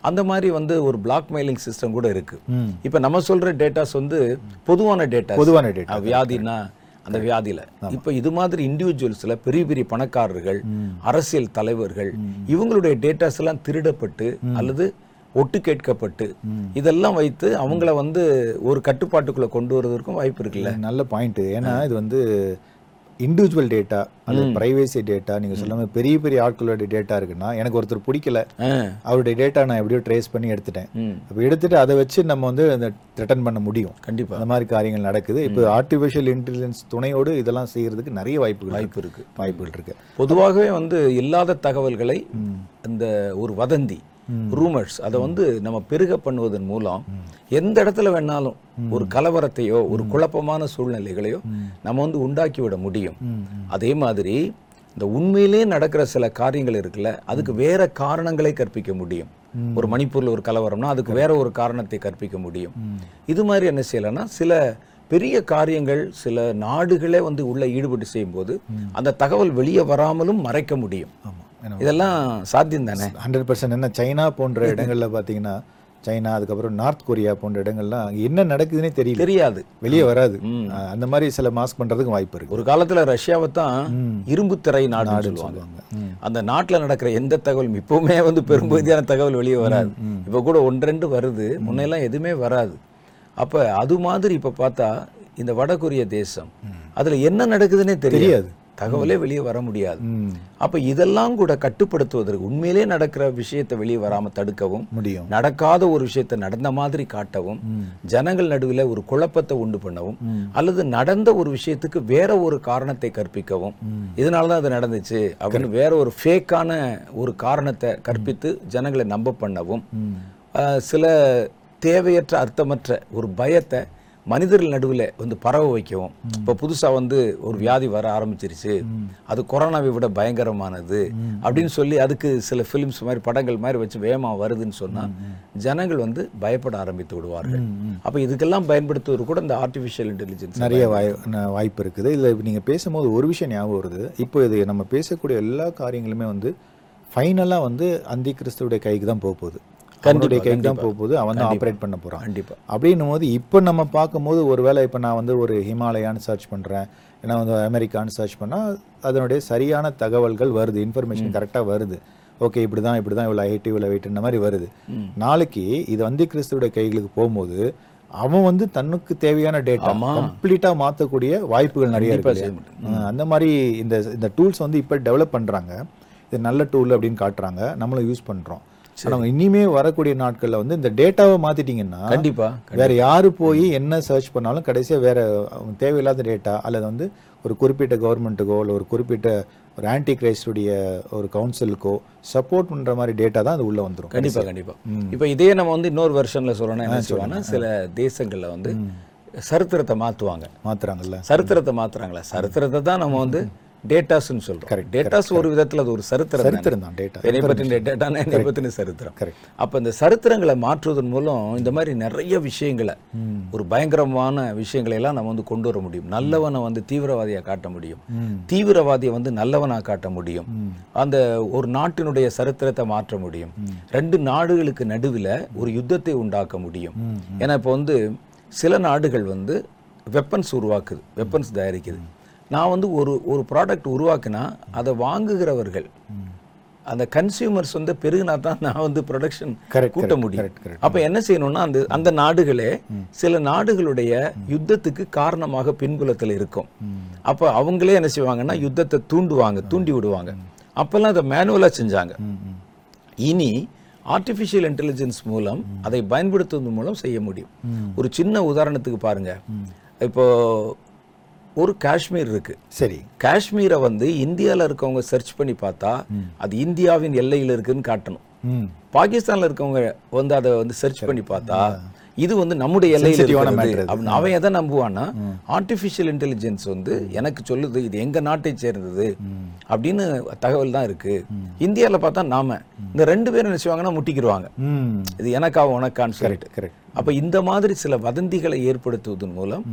அந்த மாதிரி வந்து ஒரு பிளாக்மெயிலிங் சிஸ்டம் கூட இருக்கு. இப்ப நம்ம சொல்ற டேட்டாஸ் வந்து பொதுவான டேட்டா பொதுவான டேட்டா வியாதினா அந்த வியாதியில. இப்ப இது மாதிரி இண்டிவிஜுவல்ஸ்ல பெரிய பெரிய பணக்காரர்கள் அரசியல் தலைவர்கள் இவங்களுடைய டேட்டாஸ் எல்லாம் திருடப்பட்டு அல்லது ஒட்டு கேட்கப்பட்டு இதெல்லாம் வைத்து அவங்கள வந்து ஒரு கட்டுப்பாட்டுக்குள்ள கொண்டு வருவதற்கும் வாய்ப்பு இருக்குல்ல? நல்ல பாயிண்ட் ஏன்னா இது வந்து இண்டிவிஜுவல் டேட்டா அது பிரைவேசி டேட்டா நீங்க மாதிரி பெரிய பெரிய ஆட்களோட டேட்டா இருக்குன்னா எனக்கு ஒருத்தர் பிடிக்கல. அவருடைய டேட்டா நான் எப்படியோ ட்ரேஸ் பண்ணி எடுத்துட்டேன். அப்போ எடுத்துட்டு அதை வச்சு நம்ம வந்து அந்த ரிட்டர்ன் பண்ண முடியும். கண்டிப்பா. அந்த மாதிரி காரியங்கள் நடக்குது. இப்போ ஆர்டிஃபிஷியல் இன்டெலிஜென்ஸ் துணையோடு இதெல்லாம் செய்யறதுக்கு நிறைய வாய்ப்புகள். வாய்ப்பு இருக்கு. வாய்ப்புகள் இருக்கு. பொதுவாகவே வந்து இல்லாத தகவல்களை இந்த ஒரு வதந்தி ரூமர்ஸ் அதை வந்து நம்ம பெருக பண்ணுவதன் மூலம் எந்த இடத்துல வேணாலும் ஒரு கலவரத்தையோ ஒரு குழப்பமான சூழ்நிலைகளையோ நம்ம வந்து உண்டாக்கி விட முடியும். அதே மாதிரி இந்த உண்மையிலே நடக்கிற சில காரியங்கள் இருக்குல்ல அதுக்கு வேற காரணங்களை கற்பிக்க முடியும். ஒரு மணிப்பூர்ல ஒரு கலவரம்னா அதுக்கு வேற ஒரு காரணத்தை கற்பிக்க முடியும். இது மாதிரி என்ன செய்யலாம்னா சில பெரிய காரியங்கள் சில நாடுகளே வந்து உள்ள ஈடுபட்டு செய்யும்போது அந்த தகவல் வெளியே வராமலும் மறைக்க முடியும். இதெல்லாம் சாத்தியம் தானே? ஹண்ட்ரட் பர்சன்ட் என்ன சைனா போன்ற (laughs) இடங்கள்ல பாத்தீங்கன்னா சைனா அதுக்கப்புறம் நார்த் கொரியா போன்ற இடங்கள்லாம் அங்க என்ன நடக்குதுன்னே தெரியல. தெரியாது. வெளியே வராது. அந்த மாதிரி சில மாஸ்க் பண்றதுக்கு வாய்ப்பு இருக்கு. ஒரு காலத்துல ரஷ்யாவை தான் இரும்பு திரை நாடுன்னு சொல்லுவாங்க. அந்த நாட்டுல நடக்கிற எந்த தகவலும் இப்பவுமே வந்து பெரும்பகுதியான தகவல் வெளியே வராது. இப்ப கூட ஒன்று ரெண்டு வருது. முன்னெல்லாம் எதுவுமே வராது. அப்ப அது மாதிரி இப்ப பார்த்தா இந்த வடகொரிய தேசம் அதுல என்ன நடக்குதுன்னே தெரியாது. தகவலே வெளியே வர முடியாது. அப்ப இதெல்லாம் கூட கட்டுப்படுத்துவதற்கு உண்மையிலே நடக்கிற விஷயத்தை வெளியே வராம தடுக்கவும் முடியும். நடக்காத ஒரு விஷயத்தை நடந்த மாதிரி காட்டவும் ஜனங்கள் நடுவில் ஒரு குழப்பத்தை உண்டு பண்ணவும் அல்லது நடந்த ஒரு விஷயத்துக்கு வேற ஒரு காரணத்தை கற்பிக்கவும் இதனால தான் அது நடந்துச்சு அப்படின்னு வேற ஒரு ஃபேக்கான ஒரு காரணத்தை கற்பித்து ஜனங்களை நம்ப பண்ணவும் சில தேவையற்ற அர்த்தமற்ற ஒரு பயத்தை மனிதர்கள் நடுவில் வந்து பரவ வைக்கவும். இப்போ புதுசாக வந்து ஒரு வியாதி வர ஆரம்பிச்சிருச்சு. அது கொரோனாவை விட பயங்கரமானது அப்படின்னு சொல்லி அதுக்கு சில ஃபிலிம்ஸ் மாதிரி படங்கள் மாதிரி வச்சு வேகமாக வருதுன்னு சொன்னால் ஜனங்கள் வந்து பயப்பட ஆரம்பித்து விடுவார்கள். அப்போ இதுக்கெல்லாம் பயன்படுத்துவது கூட இந்த ஆர்டிஃபிஷியல் இன்டெலிஜென்ஸ் நிறைய வாய் வாய்ப்பு இருக்குது. இதில் நீங்கள் பேசும்போது ஒரு விஷயம் ஞாபகம் வருது. இப்போ இது நம்ம பேசக்கூடிய எல்லா காரியங்களுமே வந்து ஃபைனலாக வந்து அந்தி கிறிஸ்துவுடைய கைக்கு தான் போக போகுது. அவனுடைய கைக்கு தான் போக போகுது அவன் தான் ஆப்ரேட் பண்ண போகிறான் கண்டிப்பா. அப்படின்னும் போது இப்போ நம்ம பார்க்கும்போது ஒருவேளை இப்போ நான் வந்து ஒரு ஹிமாலயான்னு சர்ச் பண்ணுறேன் ஏன்னா வந்து அமெரிக்கான்னு சர்ச் பண்ணால் அதனுடைய சரியான தகவல்கள் வருது இன்ஃபர்மேஷன் கரெக்டாக வருது ஓகே இப்படி தான் இப்படி தான் இவ்வளோ ஹைட் இவ்வளோ வெயிட் இந்த மாதிரி வருது. நாளைக்கு இது வந்து கிறிஸ்துவோட கைகளுக்கு போகும்போது அவன் வந்து தன்னுக்கு தேவையான டேட்டா ஆமா. கம்ப்ளீட்டாக மாற்றக்கூடிய வாய்ப்புகள் நிறைய இருக்கு அந்த மாதிரி இந்த இந்த டூல்ஸ் வந்து இப்போ டெவலப் பண்ணுறாங்க இது நல்ல டூல் அப்படின்னு காட்டுறாங்க. நம்மளும் யூஸ் பண்ணுறோம் ஆனால் இனிமே வரக்கூடிய நாட்களில் வந்து இந்த டேட்டாவை மாற்றிட்டீங்கன்னா கண்டிப்பா வேற யாரு போய் என்ன சர்ச் பண்ணாலும் கடைசியா வேற அவங்க தேவையில்லாத டேட்டா அல்லது வந்து ஒரு குறிப்பிட்ட கவர்மெண்ட்டுக்கோ இல்லை ஒரு குறிப்பிட்ட ஒரு ஆன்டி கிரைஸ்டுடைய ஒரு கவுன்சிலுக்கோ சப்போர்ட் பண்ற மாதிரி டேட்டா தான் அது உள்ள வந்துரும். கண்டிப்பா கண்டிப்பா. இப்போ இதே நம்ம வந்து இன்னொரு வெர்ஷன்ல சொல்லணும்னா என்ன சொல்லுவாங்கன்னா சில தேசங்கள்ல வந்து சரித்திரத்தை மாத்துவாங்க. மாத்துறாங்கல்ல. சரித்திரத்தை மாத்துறாங்களா. சரித்திரத்தை தான் நம்ம வந்து டேட்டாஸ்னு சொல்றோம். Correct, டேட்டாஸ் ஒரு விதத்துல அது ஒரு சரித்திரம். சரித்திரம் தான். டேட்டா. என்னை பற்றின டேட்டானா என்னை பற்றின சரித்திரம். கரெக்ட் அப்ப இந்த சரித்திரங்களை மாற்றுவதன் மூலம் இந்த மாதிரி நிறைய விஷயங்களை ஒரு பயங்கரமான விஷயங்களை எல்லாம் நம்ம வந்து கொண்டு வர முடியும். நல்லவனை வந்து தீவிரவாதியா காட்ட முடியும். தீவிரவாதியை வந்து நல்லவனா காட்ட முடியும். அந்த ஒரு நாட்டினுடைய சரித்திரத்தை மாற்ற முடியும். ரெண்டு நாடுகளுக்கு நடுவில் ஒரு யுத்தத்தை உண்டாக்க முடியும். ஏன்னா இப்போ வந்து சில நாடுகள் வந்து வெப்பன்ஸ் உருவாக்குது வெப்பன்ஸ் தயாரிக்குது. நான் வந்து ஒரு ஒரு ப்ராடக்ட் உருவாக்குனா அதை வாங்குகிறவர்கள் அந்த கன்சியூமர்ஸ் வந்து பெருகினா தான் நான் வந்து ப்ரொடக்ஷன் கூட்ட முடியும். அப்ப என்ன செய்யணும்னா அந்த அந்த நாடுகளே சில நாடுகளுடைய யுத்தத்துக்கு காரணமாக பின்புலத்தில் இருக்கும். அப்ப அவங்களே என்ன செய்வாங்கன்னா யுத்தத்தை தூண்டுவாங்க தூண்டி விடுவாங்க. அப்பெல்லாம் அதை மேனுவலா செஞ்சாங்க. இனி ஆர்டிஃபிஷியல் இன்டெலிஜென்ஸ் மூலம் அதை பயன்படுத்துவதன் மூலம் செய்ய முடியும். ஒரு சின்ன உதாரணத்துக்கு பாருங்க. இப்போ ஒரு காஷ்மீர் இருக்கு. சரி. காஷ்மீரை வந்து இந்தியால இருக்கவங்க சர்ச் பண்ணி பார்த்தா அது இந்தியாவின் எல்லையில் இருக்குன்னு காட்டணும். பாகிஸ்தான்ல இருக்கவங்க வந்து அதை வந்து சர்ச் பண்ணி பார்த்தா இது வந்து நம்முடைய எல்லையில் அவன் எதை நம்புவான்னா ஆர்டிஃபிஷியல் இன்டெலிஜென்ஸ் வந்து எனக்கு சொல்லுது இது எங்க நாட்டை சேர்ந்தது அப்படின்னு தகவல் தான் இருக்கு. இந்தியால பார்த்தா நாம. இந்த ரெண்டு பேரும் என்ன செய்வாங்கன்னா முட்டிக்கிடுவாங்க. இது எனக்கா உனக்கான்னு சொல்லிட்டு. கரெக்ட் அப்ப இந்த மாதிரி சில வதந்திகளை ஏற்படுத்துவதன் மூலம்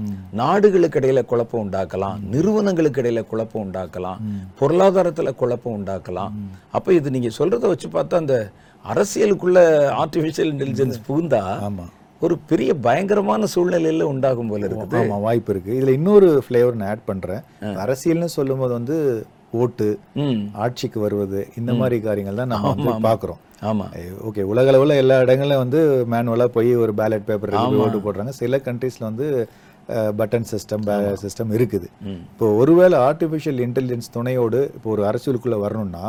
நாடுகளுக்கு இடையில குழப்பம் உண்டாக்கலாம் நிறுவனங்களுக்கு இடையில குழப்பம் உண்டாக்கலாம் பொருளாதாரத்துல குழப்பம் உண்டாக்கலாம். அப்ப இது நீங்க சொல்றத வச்சு பார்த்தா அந்த அரசியலுக்குள்ள ஆர்டிபிஷியல் இன்டெலிஜென்ஸ் புகுந்தா ஆமா. ஒரு பெரிய பயங்கரமான சூழ்நிலையில உண்டாகும் போல இருக்குது. ஆமா வாய்ப்பு இருக்கு. இதுல இன்னொரு ஃப்ளேவர் நான் ஆட் பண்றேன். அரசியல்னு சொல்லும்போது வந்து ஓட்டு ஆட்சிக்கு வருவது இந்த மாதிரி காரியங்கள் தான் நம்ம வந்து பார்க்குறோம். ஆமா. ஓகே உலக அளவில் எல்லா இடங்களிலும் வந்து மேனுவலாக போய் ஒரு பேலட் பேப்பர் ஓட்டு போடுறாங்க. சில கண்ட்ரீஸில் வந்து பட்டன் சிஸ்டம் சிஸ்டம் இருக்குது. இப்போ ஒருவேளை ஆர்டிஃபிஷியல் இன்டெலிஜென்ஸ் துணையோடு இப்போ ஒரு அரசியலுக்குள்ளே வரணும்னா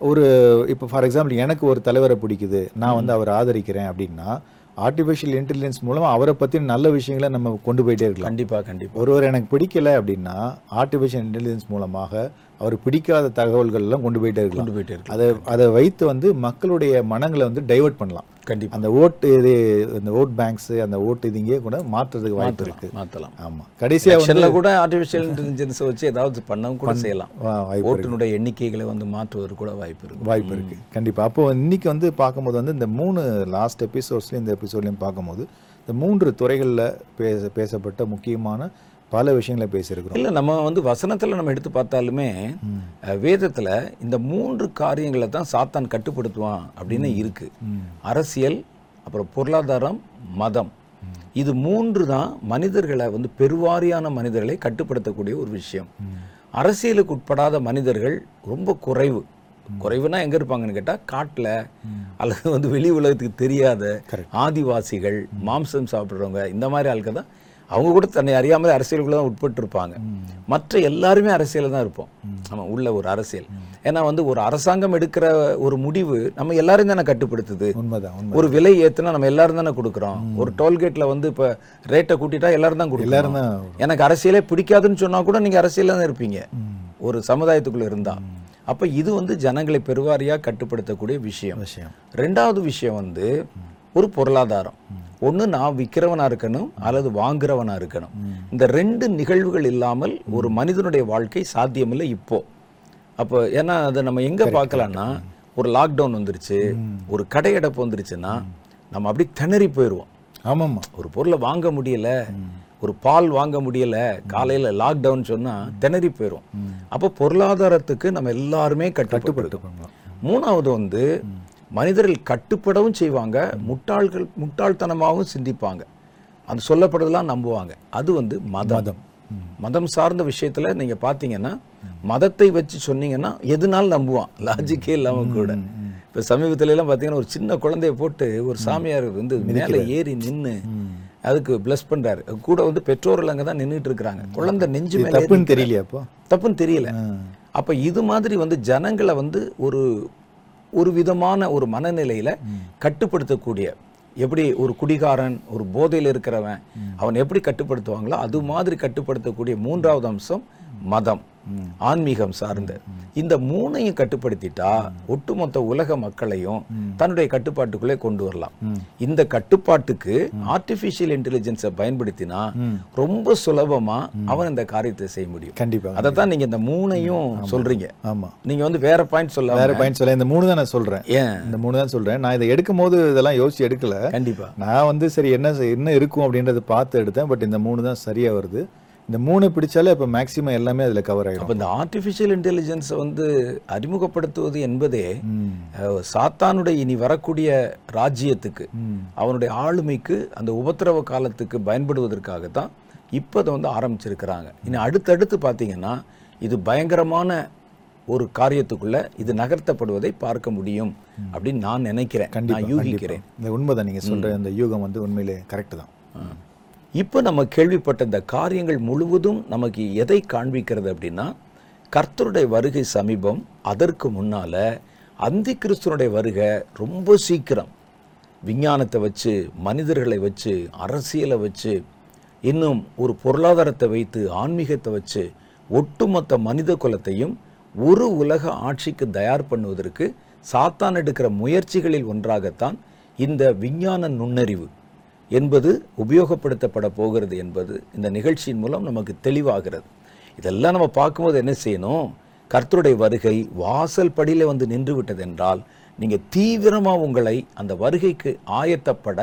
ஒரு இப்போ ஃபார் எக்ஸாம்பிள் எனக்கு ஒரு தலைவரை பிடிக்குது. நான் வந்து அவரை ஆதரிக்கிறேன் அப்படின்னா ஆர்டிஃபிஷியல் இன்டெலிஜென்ஸ் மூலமா அவரை பற்றி நல்ல விஷயங்களை நம்ம கொண்டு போயிட்டே இருக்கலாம். கண்டிப்பா கண்டிப்பா. ஒருவர் எனக்கு பிடிக்கல அப்படின்னா ஆர்டிஃபிஷியல் இன்டெலிஜென்ஸ் மூலமாக அவர் பிடிக்காத தகவல்கள் எல்லாம் கொண்டு போயிட்டே இருக்கலாம். கொண்டு போயிட்டே இருக்கு அதை அதை வைத்து வந்து மக்களுடைய மனங்களை வந்து டைவர்ட் பண்ணலாம். கண்டிப்பா. அந்த ஓட்டு இது இந்த ஓட் பேங்க்ஸ் அந்த ஓட்டு இதுங்கே கூட மாற்றுறதுக்கு வாய்ப்பு இருக்கு. மாத்தலாம் ஆமா. கடைசியா வந்து எலெக்ஷன்ல கூட ஆர்டிபிஷியல் இன்டெலிஜென்ஸ் வச்சு ஏதாவது பண்ணவும் கூட செய்யலாம். ஓட்டுனுடைய எண்ணிக்கைகளை வந்து மாற்றுவது கூட வாய்ப்பு இருக்கு. வாய்ப்பு இருக்கு. கண்டிப்பா. அப்போ இன்னைக்கு வந்து பார்க்கும்போது வந்து இந்த மூணு லாஸ்ட் எபிசோட்ஸ்லையும் இந்த எபிசோட்லையும் பார்க்கும்போது இந்த மூன்று துறைகளில் பேச பேசப்பட்ட முக்கியமான பல விஷயங்களை பேசியிருக்கிறோம். இல்ல நம்ம வந்து வசனத்துல நம்ம எடுத்து பார்த்தாலுமே வேதத்துல இந்த மூன்று காரியங்களை தான் சாத்தான் கட்டுப்படுத்துவான் அப்படின்னு இருக்கு. அரசியல் அப்புறம் பொருளாதாரம் மதம். இது மூன்று தான் மனிதர்களை வந்து பெருவாரியான மனிதர்களை கட்டுப்படுத்தக்கூடிய ஒரு விஷயம். அரசியலுக்கு உட்படாத மனிதர்கள் ரொம்ப குறைவு. குறைவுனா எங்க இருப்பாங்கன்னு கேட்டா காட்டுல அல்லது வந்து வெளி உலகத்துக்கு தெரியாத ஆதிவாசிகள் மாம்சம் சாப்பிடுறவங்க இந்த மாதிரி ஆட்கள் தான் அவங்க கூட தன்னை அறியாமல் அரசியலுக்குள்ள தான் உட்பட்டு இருப்பாங்க மற்ற எல்லாருமே அரசியல தான் இருப்போம். நம்ம உள்ள ஒரு அரசியல். ஏன்னா வந்து ஒரு அரசாங்கம் எடுக்கிற ஒரு முடிவு நம்ம எல்லாரும் தானே கட்டுப்படுத்துது. உண்மைதான் உண்மை ஒரு விலை ஏத்துனா நம்ம எல்லாரும் தானே கொடுக்குறோம். ஒரு டோல்கேட்ல வந்து இப்ப ரேட்டை கூட்டிட்டா எல்லாரும் தான் கொடுக்குறோம் எனக்கு அரசியலே பிடிக்காதுன்னு சொன்னா கூட நீங்க அரசியல்ல தான் இருப்பீங்க. ஒரு சமுதாயத்துக்குள்ள இருந்தா. அப்ப இது வந்து ஜனங்களை பெருவாரியா கட்டுப்படுத்தக்கூடிய விஷயம். விஷயம். ரெண்டாவது விஷயம் வந்து ஒரு பொருளாதாரம். ஒண்ணு நான் விற்கிறவனா இருக்கணும் அல்லது வாங்குறவனா இருக்கணும். இந்த ரெண்டு நிகழ்வுகள் இல்லாமல் ஒரு மனிதனுடைய வாழ்க்கை சாத்தியமில்லை இப்போ. அப்போ ஏன்னா அதை நம்ம எங்க பார்க்கலாம்னா ஒரு லாக்டவுன் வந்துருச்சு ஒரு கடை அடைப்பு வந்துருச்சுன்னா நம்ம அப்படி திணறி போயிடுவோம் ஆமாம்மா. ஒரு பொருளை வாங்க முடியல ஒரு பால் வாங்க முடியல காலையில லாக்டவுன் சொன்னா திணறி போயிடும் அப்போ பொருளாதாரத்துக்கு நம்ம எல்லாருமே கட்டுப்பட்டு மூணாவது வந்து மனிதர்கள் கட்டுப்படவும் செய்வாங்க முட்டாள்கள் முட்டாள்தனமாகவும் சிந்திப்பாங்க. அது சொல்லப்படுறதெல்லாம் நம்புவாங்க. அது வந்து மதம். மதம். சார்ந்த விஷயத்துல நீங்க பாத்தீங்கன்னா மதத்தை வச்சு சொன்னீங்கன்னா எதுனாலும் நம்புவான். லாஜிக்கே இல்லாம கூட. இப்ப சமீபத்துல எல்லாம் பாத்தீங்கன்னா ஒரு சின்ன குழந்தைய போட்டு ஒரு சாமியார் வந்து மேல ஏறி நின்னு அதுக்கு பிளஸ் பண்றாரு. கூட வந்து பெற்றோர்கள் அங்க தான் நின்றுட்டு இருக்கிறாங்க. குழந்தை நெஞ்சு மேல தப்புன்னு தெரியலையா அப்போ? தப்புன்னு தெரியல. அப்ப இது மாதிரி வந்து ஜனங்களை வந்து ஒரு ஒரு விதமான ஒரு மனநிலையில கட்டுப்படுத்தக்கூடிய எப்படி ஒரு குடிகாரன் ஒரு போதையில் இருக்கிறவன் அவன் எப்படி கட்டுப்படுத்துவாங்களோ அது மாதிரி கட்டுப்படுத்தக்கூடிய மூன்றாவது அம்சம் மதம். ஆன்மீகம் சார்ந்த. இந்த மூணையும் கட்டுப்படுத்திட்டா ஒட்டுமொத்த உலக மக்களையும் தன்னுடைய கட்டுப்பாட்டுக்குள்ளே கொண்டு வரலாம். இந்த கட்டுப்பாட்டுக்கு ஆர்டிபிஷியல் இன்டெலிஜென்ஸை பயன்படுத்தினா ரொம்ப சுலபமா அவன் இந்த காரியத்தை செய்ய முடியும். கண்டிப்பா அதை தான் நீங்க இந்த மூணையும் சொல்றீங்க. ஆமா. நீங்க வந்து வேற பாயிண்ட் சொல்ல வேற பாயிண்ட் சொல்ல இந்த மூணு தான் நான் சொல்றேன். ஏன்? இந்த மூணு தான் சொல்றேன். நான் இதை எடுக்கும் போது இதெல்லாம் யோசிச்சு எடுக்கல. கண்டிப்பா. நான் வந்து சரி என்ன என்ன இருக்கும் அப்படின்றத பார்த்து எடுத்தேன். பட் இந்த மூணு தான் சரியா வருது. இந்த மூணு பிடிச்சாலே இப்போ மேக்ஸிமம் எல்லாமே அதுல கவர் ஆயிடும். அப்ப இந்த ஆர்டிபிஷியல் இன்டெலிஜென்ஸை வந்து அறிமுகப்படுத்துவது என்பதே சாத்தானுடைய இனி வரக்கூடிய ராஜ்யத்துக்கு அவனுடைய ஆளுமைக்கு அந்த உபத்திரவ காலத்துக்கு பயன்படுவதற்காகத்தான் இப்போ அதை வந்து ஆரம்பிச்சிருக்கிறாங்க. இனி அடுத்தடுத்து பார்த்தீங்கன்னா இது பயங்கரமான ஒரு காரியத்துக்குள்ள இது நகர்த்தப்படுவதை பார்க்க முடியும் அப்படின்னு நான் நினைக்கிறேன். நான் யூகிக்கிறேன். இந்த உண்மைதான் நீங்க சொல்ற இந்த யூகம் வந்து உண்மையிலே கரெக்ட் தான். இப்போ நம்ம கேள்விப்பட்ட இந்த காரியங்கள் முழுவதும் நமக்கு எதை காண்பிக்கிறது அப்படின்னா கர்த்தருடைய வருகை சமீபம் அதற்கு முன்னால அந்தி கிறிஸ்துவனுடைய வருகை ரொம்ப சீக்கிரம். விஞ்ஞானத்தை வச்சு மனிதர்களை வச்சு அரசியலை வச்சு இன்னும் ஒரு பொருளாதாரத்தை வைத்து ஆன்மீகத்தை வச்சு ஒட்டுமொத்த மனித குலத்தையும் ஒரு உலக ஆட்சிக்கு தயார் பண்ணுவதற்கு சாத்தான் எடுக்கிற முயற்சிகளில் ஒன்றாகத்தான் இந்த விஞ்ஞான நுண்ணறிவு. என்பது உபயோகப்படுத்தப்பட போகிறது என்பது இந்த நிகழ்ச்சியின் மூலம் நமக்கு தெளிவாகிறது. இதெல்லாம் நம்ம பார்க்கும்போது என்ன செய்யணும்? கர்த்தருடைய வருகை வாசல் படியில் வந்து நின்று விட்டதென்றால் நீங்கள் தீவிரமாக உங்களை அந்த வருகைக்கு ஆயத்தப்பட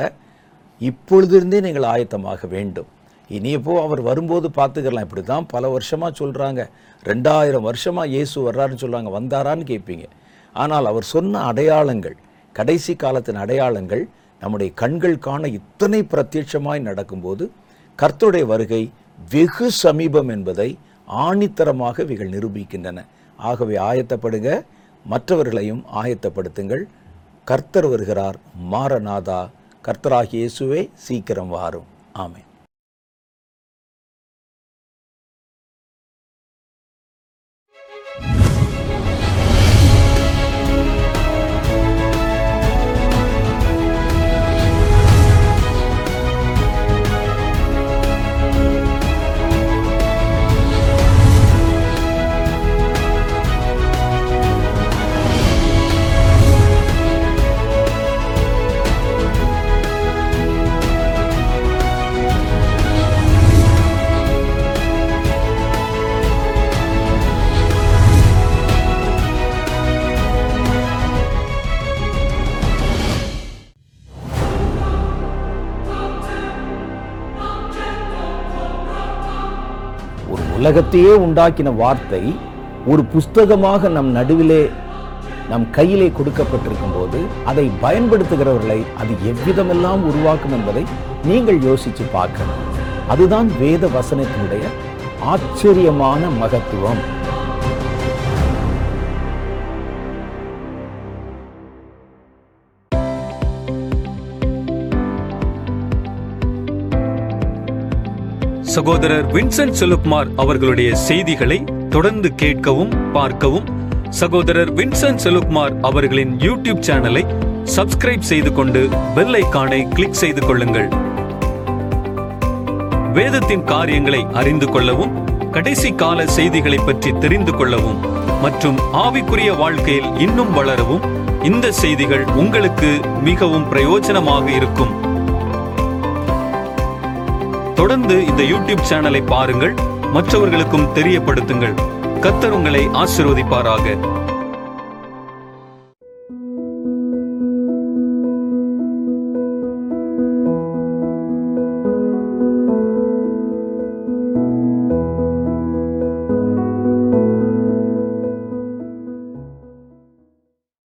இப்பொழுதிருந்தே நீங்கள் ஆயத்தமாக வேண்டும். இனியப்போ அவர் வரும்போது பார்த்துக்கலாம். இப்படி தான் பல வருஷமாக சொல்கிறாங்க ரெண்டாயிரம் வருஷமாக இயேசு வர்றாருன்னு சொல்கிறாங்க வந்தாரான்னு கேட்பீங்க. ஆனால் அவர் சொன்ன அடையாளங்கள் கடைசி காலத்தின் அடையாளங்கள் நம்முடைய கண்கள் காண இத்தனை பிரத்யட்சமாய் நடக்கும்போது கர்த்தருடைய வருகை வெகு சமீபம் என்பதை ஆணித்தரமாக இவைகள் நிரூபிக்கின்றன. ஆகவே ஆயத்தப்படுங்க மற்றவர்களையும் ஆயத்தப்படுத்துங்கள். கர்த்தர் வருகிறார் மாரநாதா கர்த்தராகிய இயேசுவே சீக்கிரம் வாரும். ஆமென். உலகத்தையே உண்டாக்கின வார்த்தை ஒரு புஸ்தகமாக நம் நடுவிலே நம் கையிலே கொடுக்கப்பட்டிருக்கும் போது அதை பயன்படுத்துகிறவர்களை அது எவ்விதமெல்லாம் உருவாக்கும் என்பதை நீங்கள் யோசித்து பார்க்கணும். அதுதான் வேத வசனத்தினுடைய ஆச்சரியமான மகத்துவம். சகோதரர் வின்சென்ட் செலுப்மார் அவர்களுடைய செய்திகளை தொடர்ந்து கேட்கவும் பார்க்கவும் சகோதரர் வின்சென்ட் செலுப்மார் அவர்களின் யூடியூப் சேனலை சப்ஸ்கிரைப் செய்து கொண்டு பெல் ஐக்கானை கிளிக் செய்து கொள்ளுங்கள். வேதத்தின் காரியங்களை அறிந்து கொள்ளவும் கடைசி கால செய்திகளை பற்றி தெரிந்து கொள்ளவும் மற்றும் ஆவிக்குரிய வாழ்க்கையில் இன்னும் வளரவும் இந்த செய்திகள் உங்களுக்கு மிகவும் பிரயோஜனமாக இருக்கும். தொடர்ந்து இந்த யூடியூப் சேனலை பாருங்கள். மற்றவர்களுக்கும் தெரியப்படுத்துங்கள். கத்தர் உங்களை ஆசிர்வதிப்பாராக.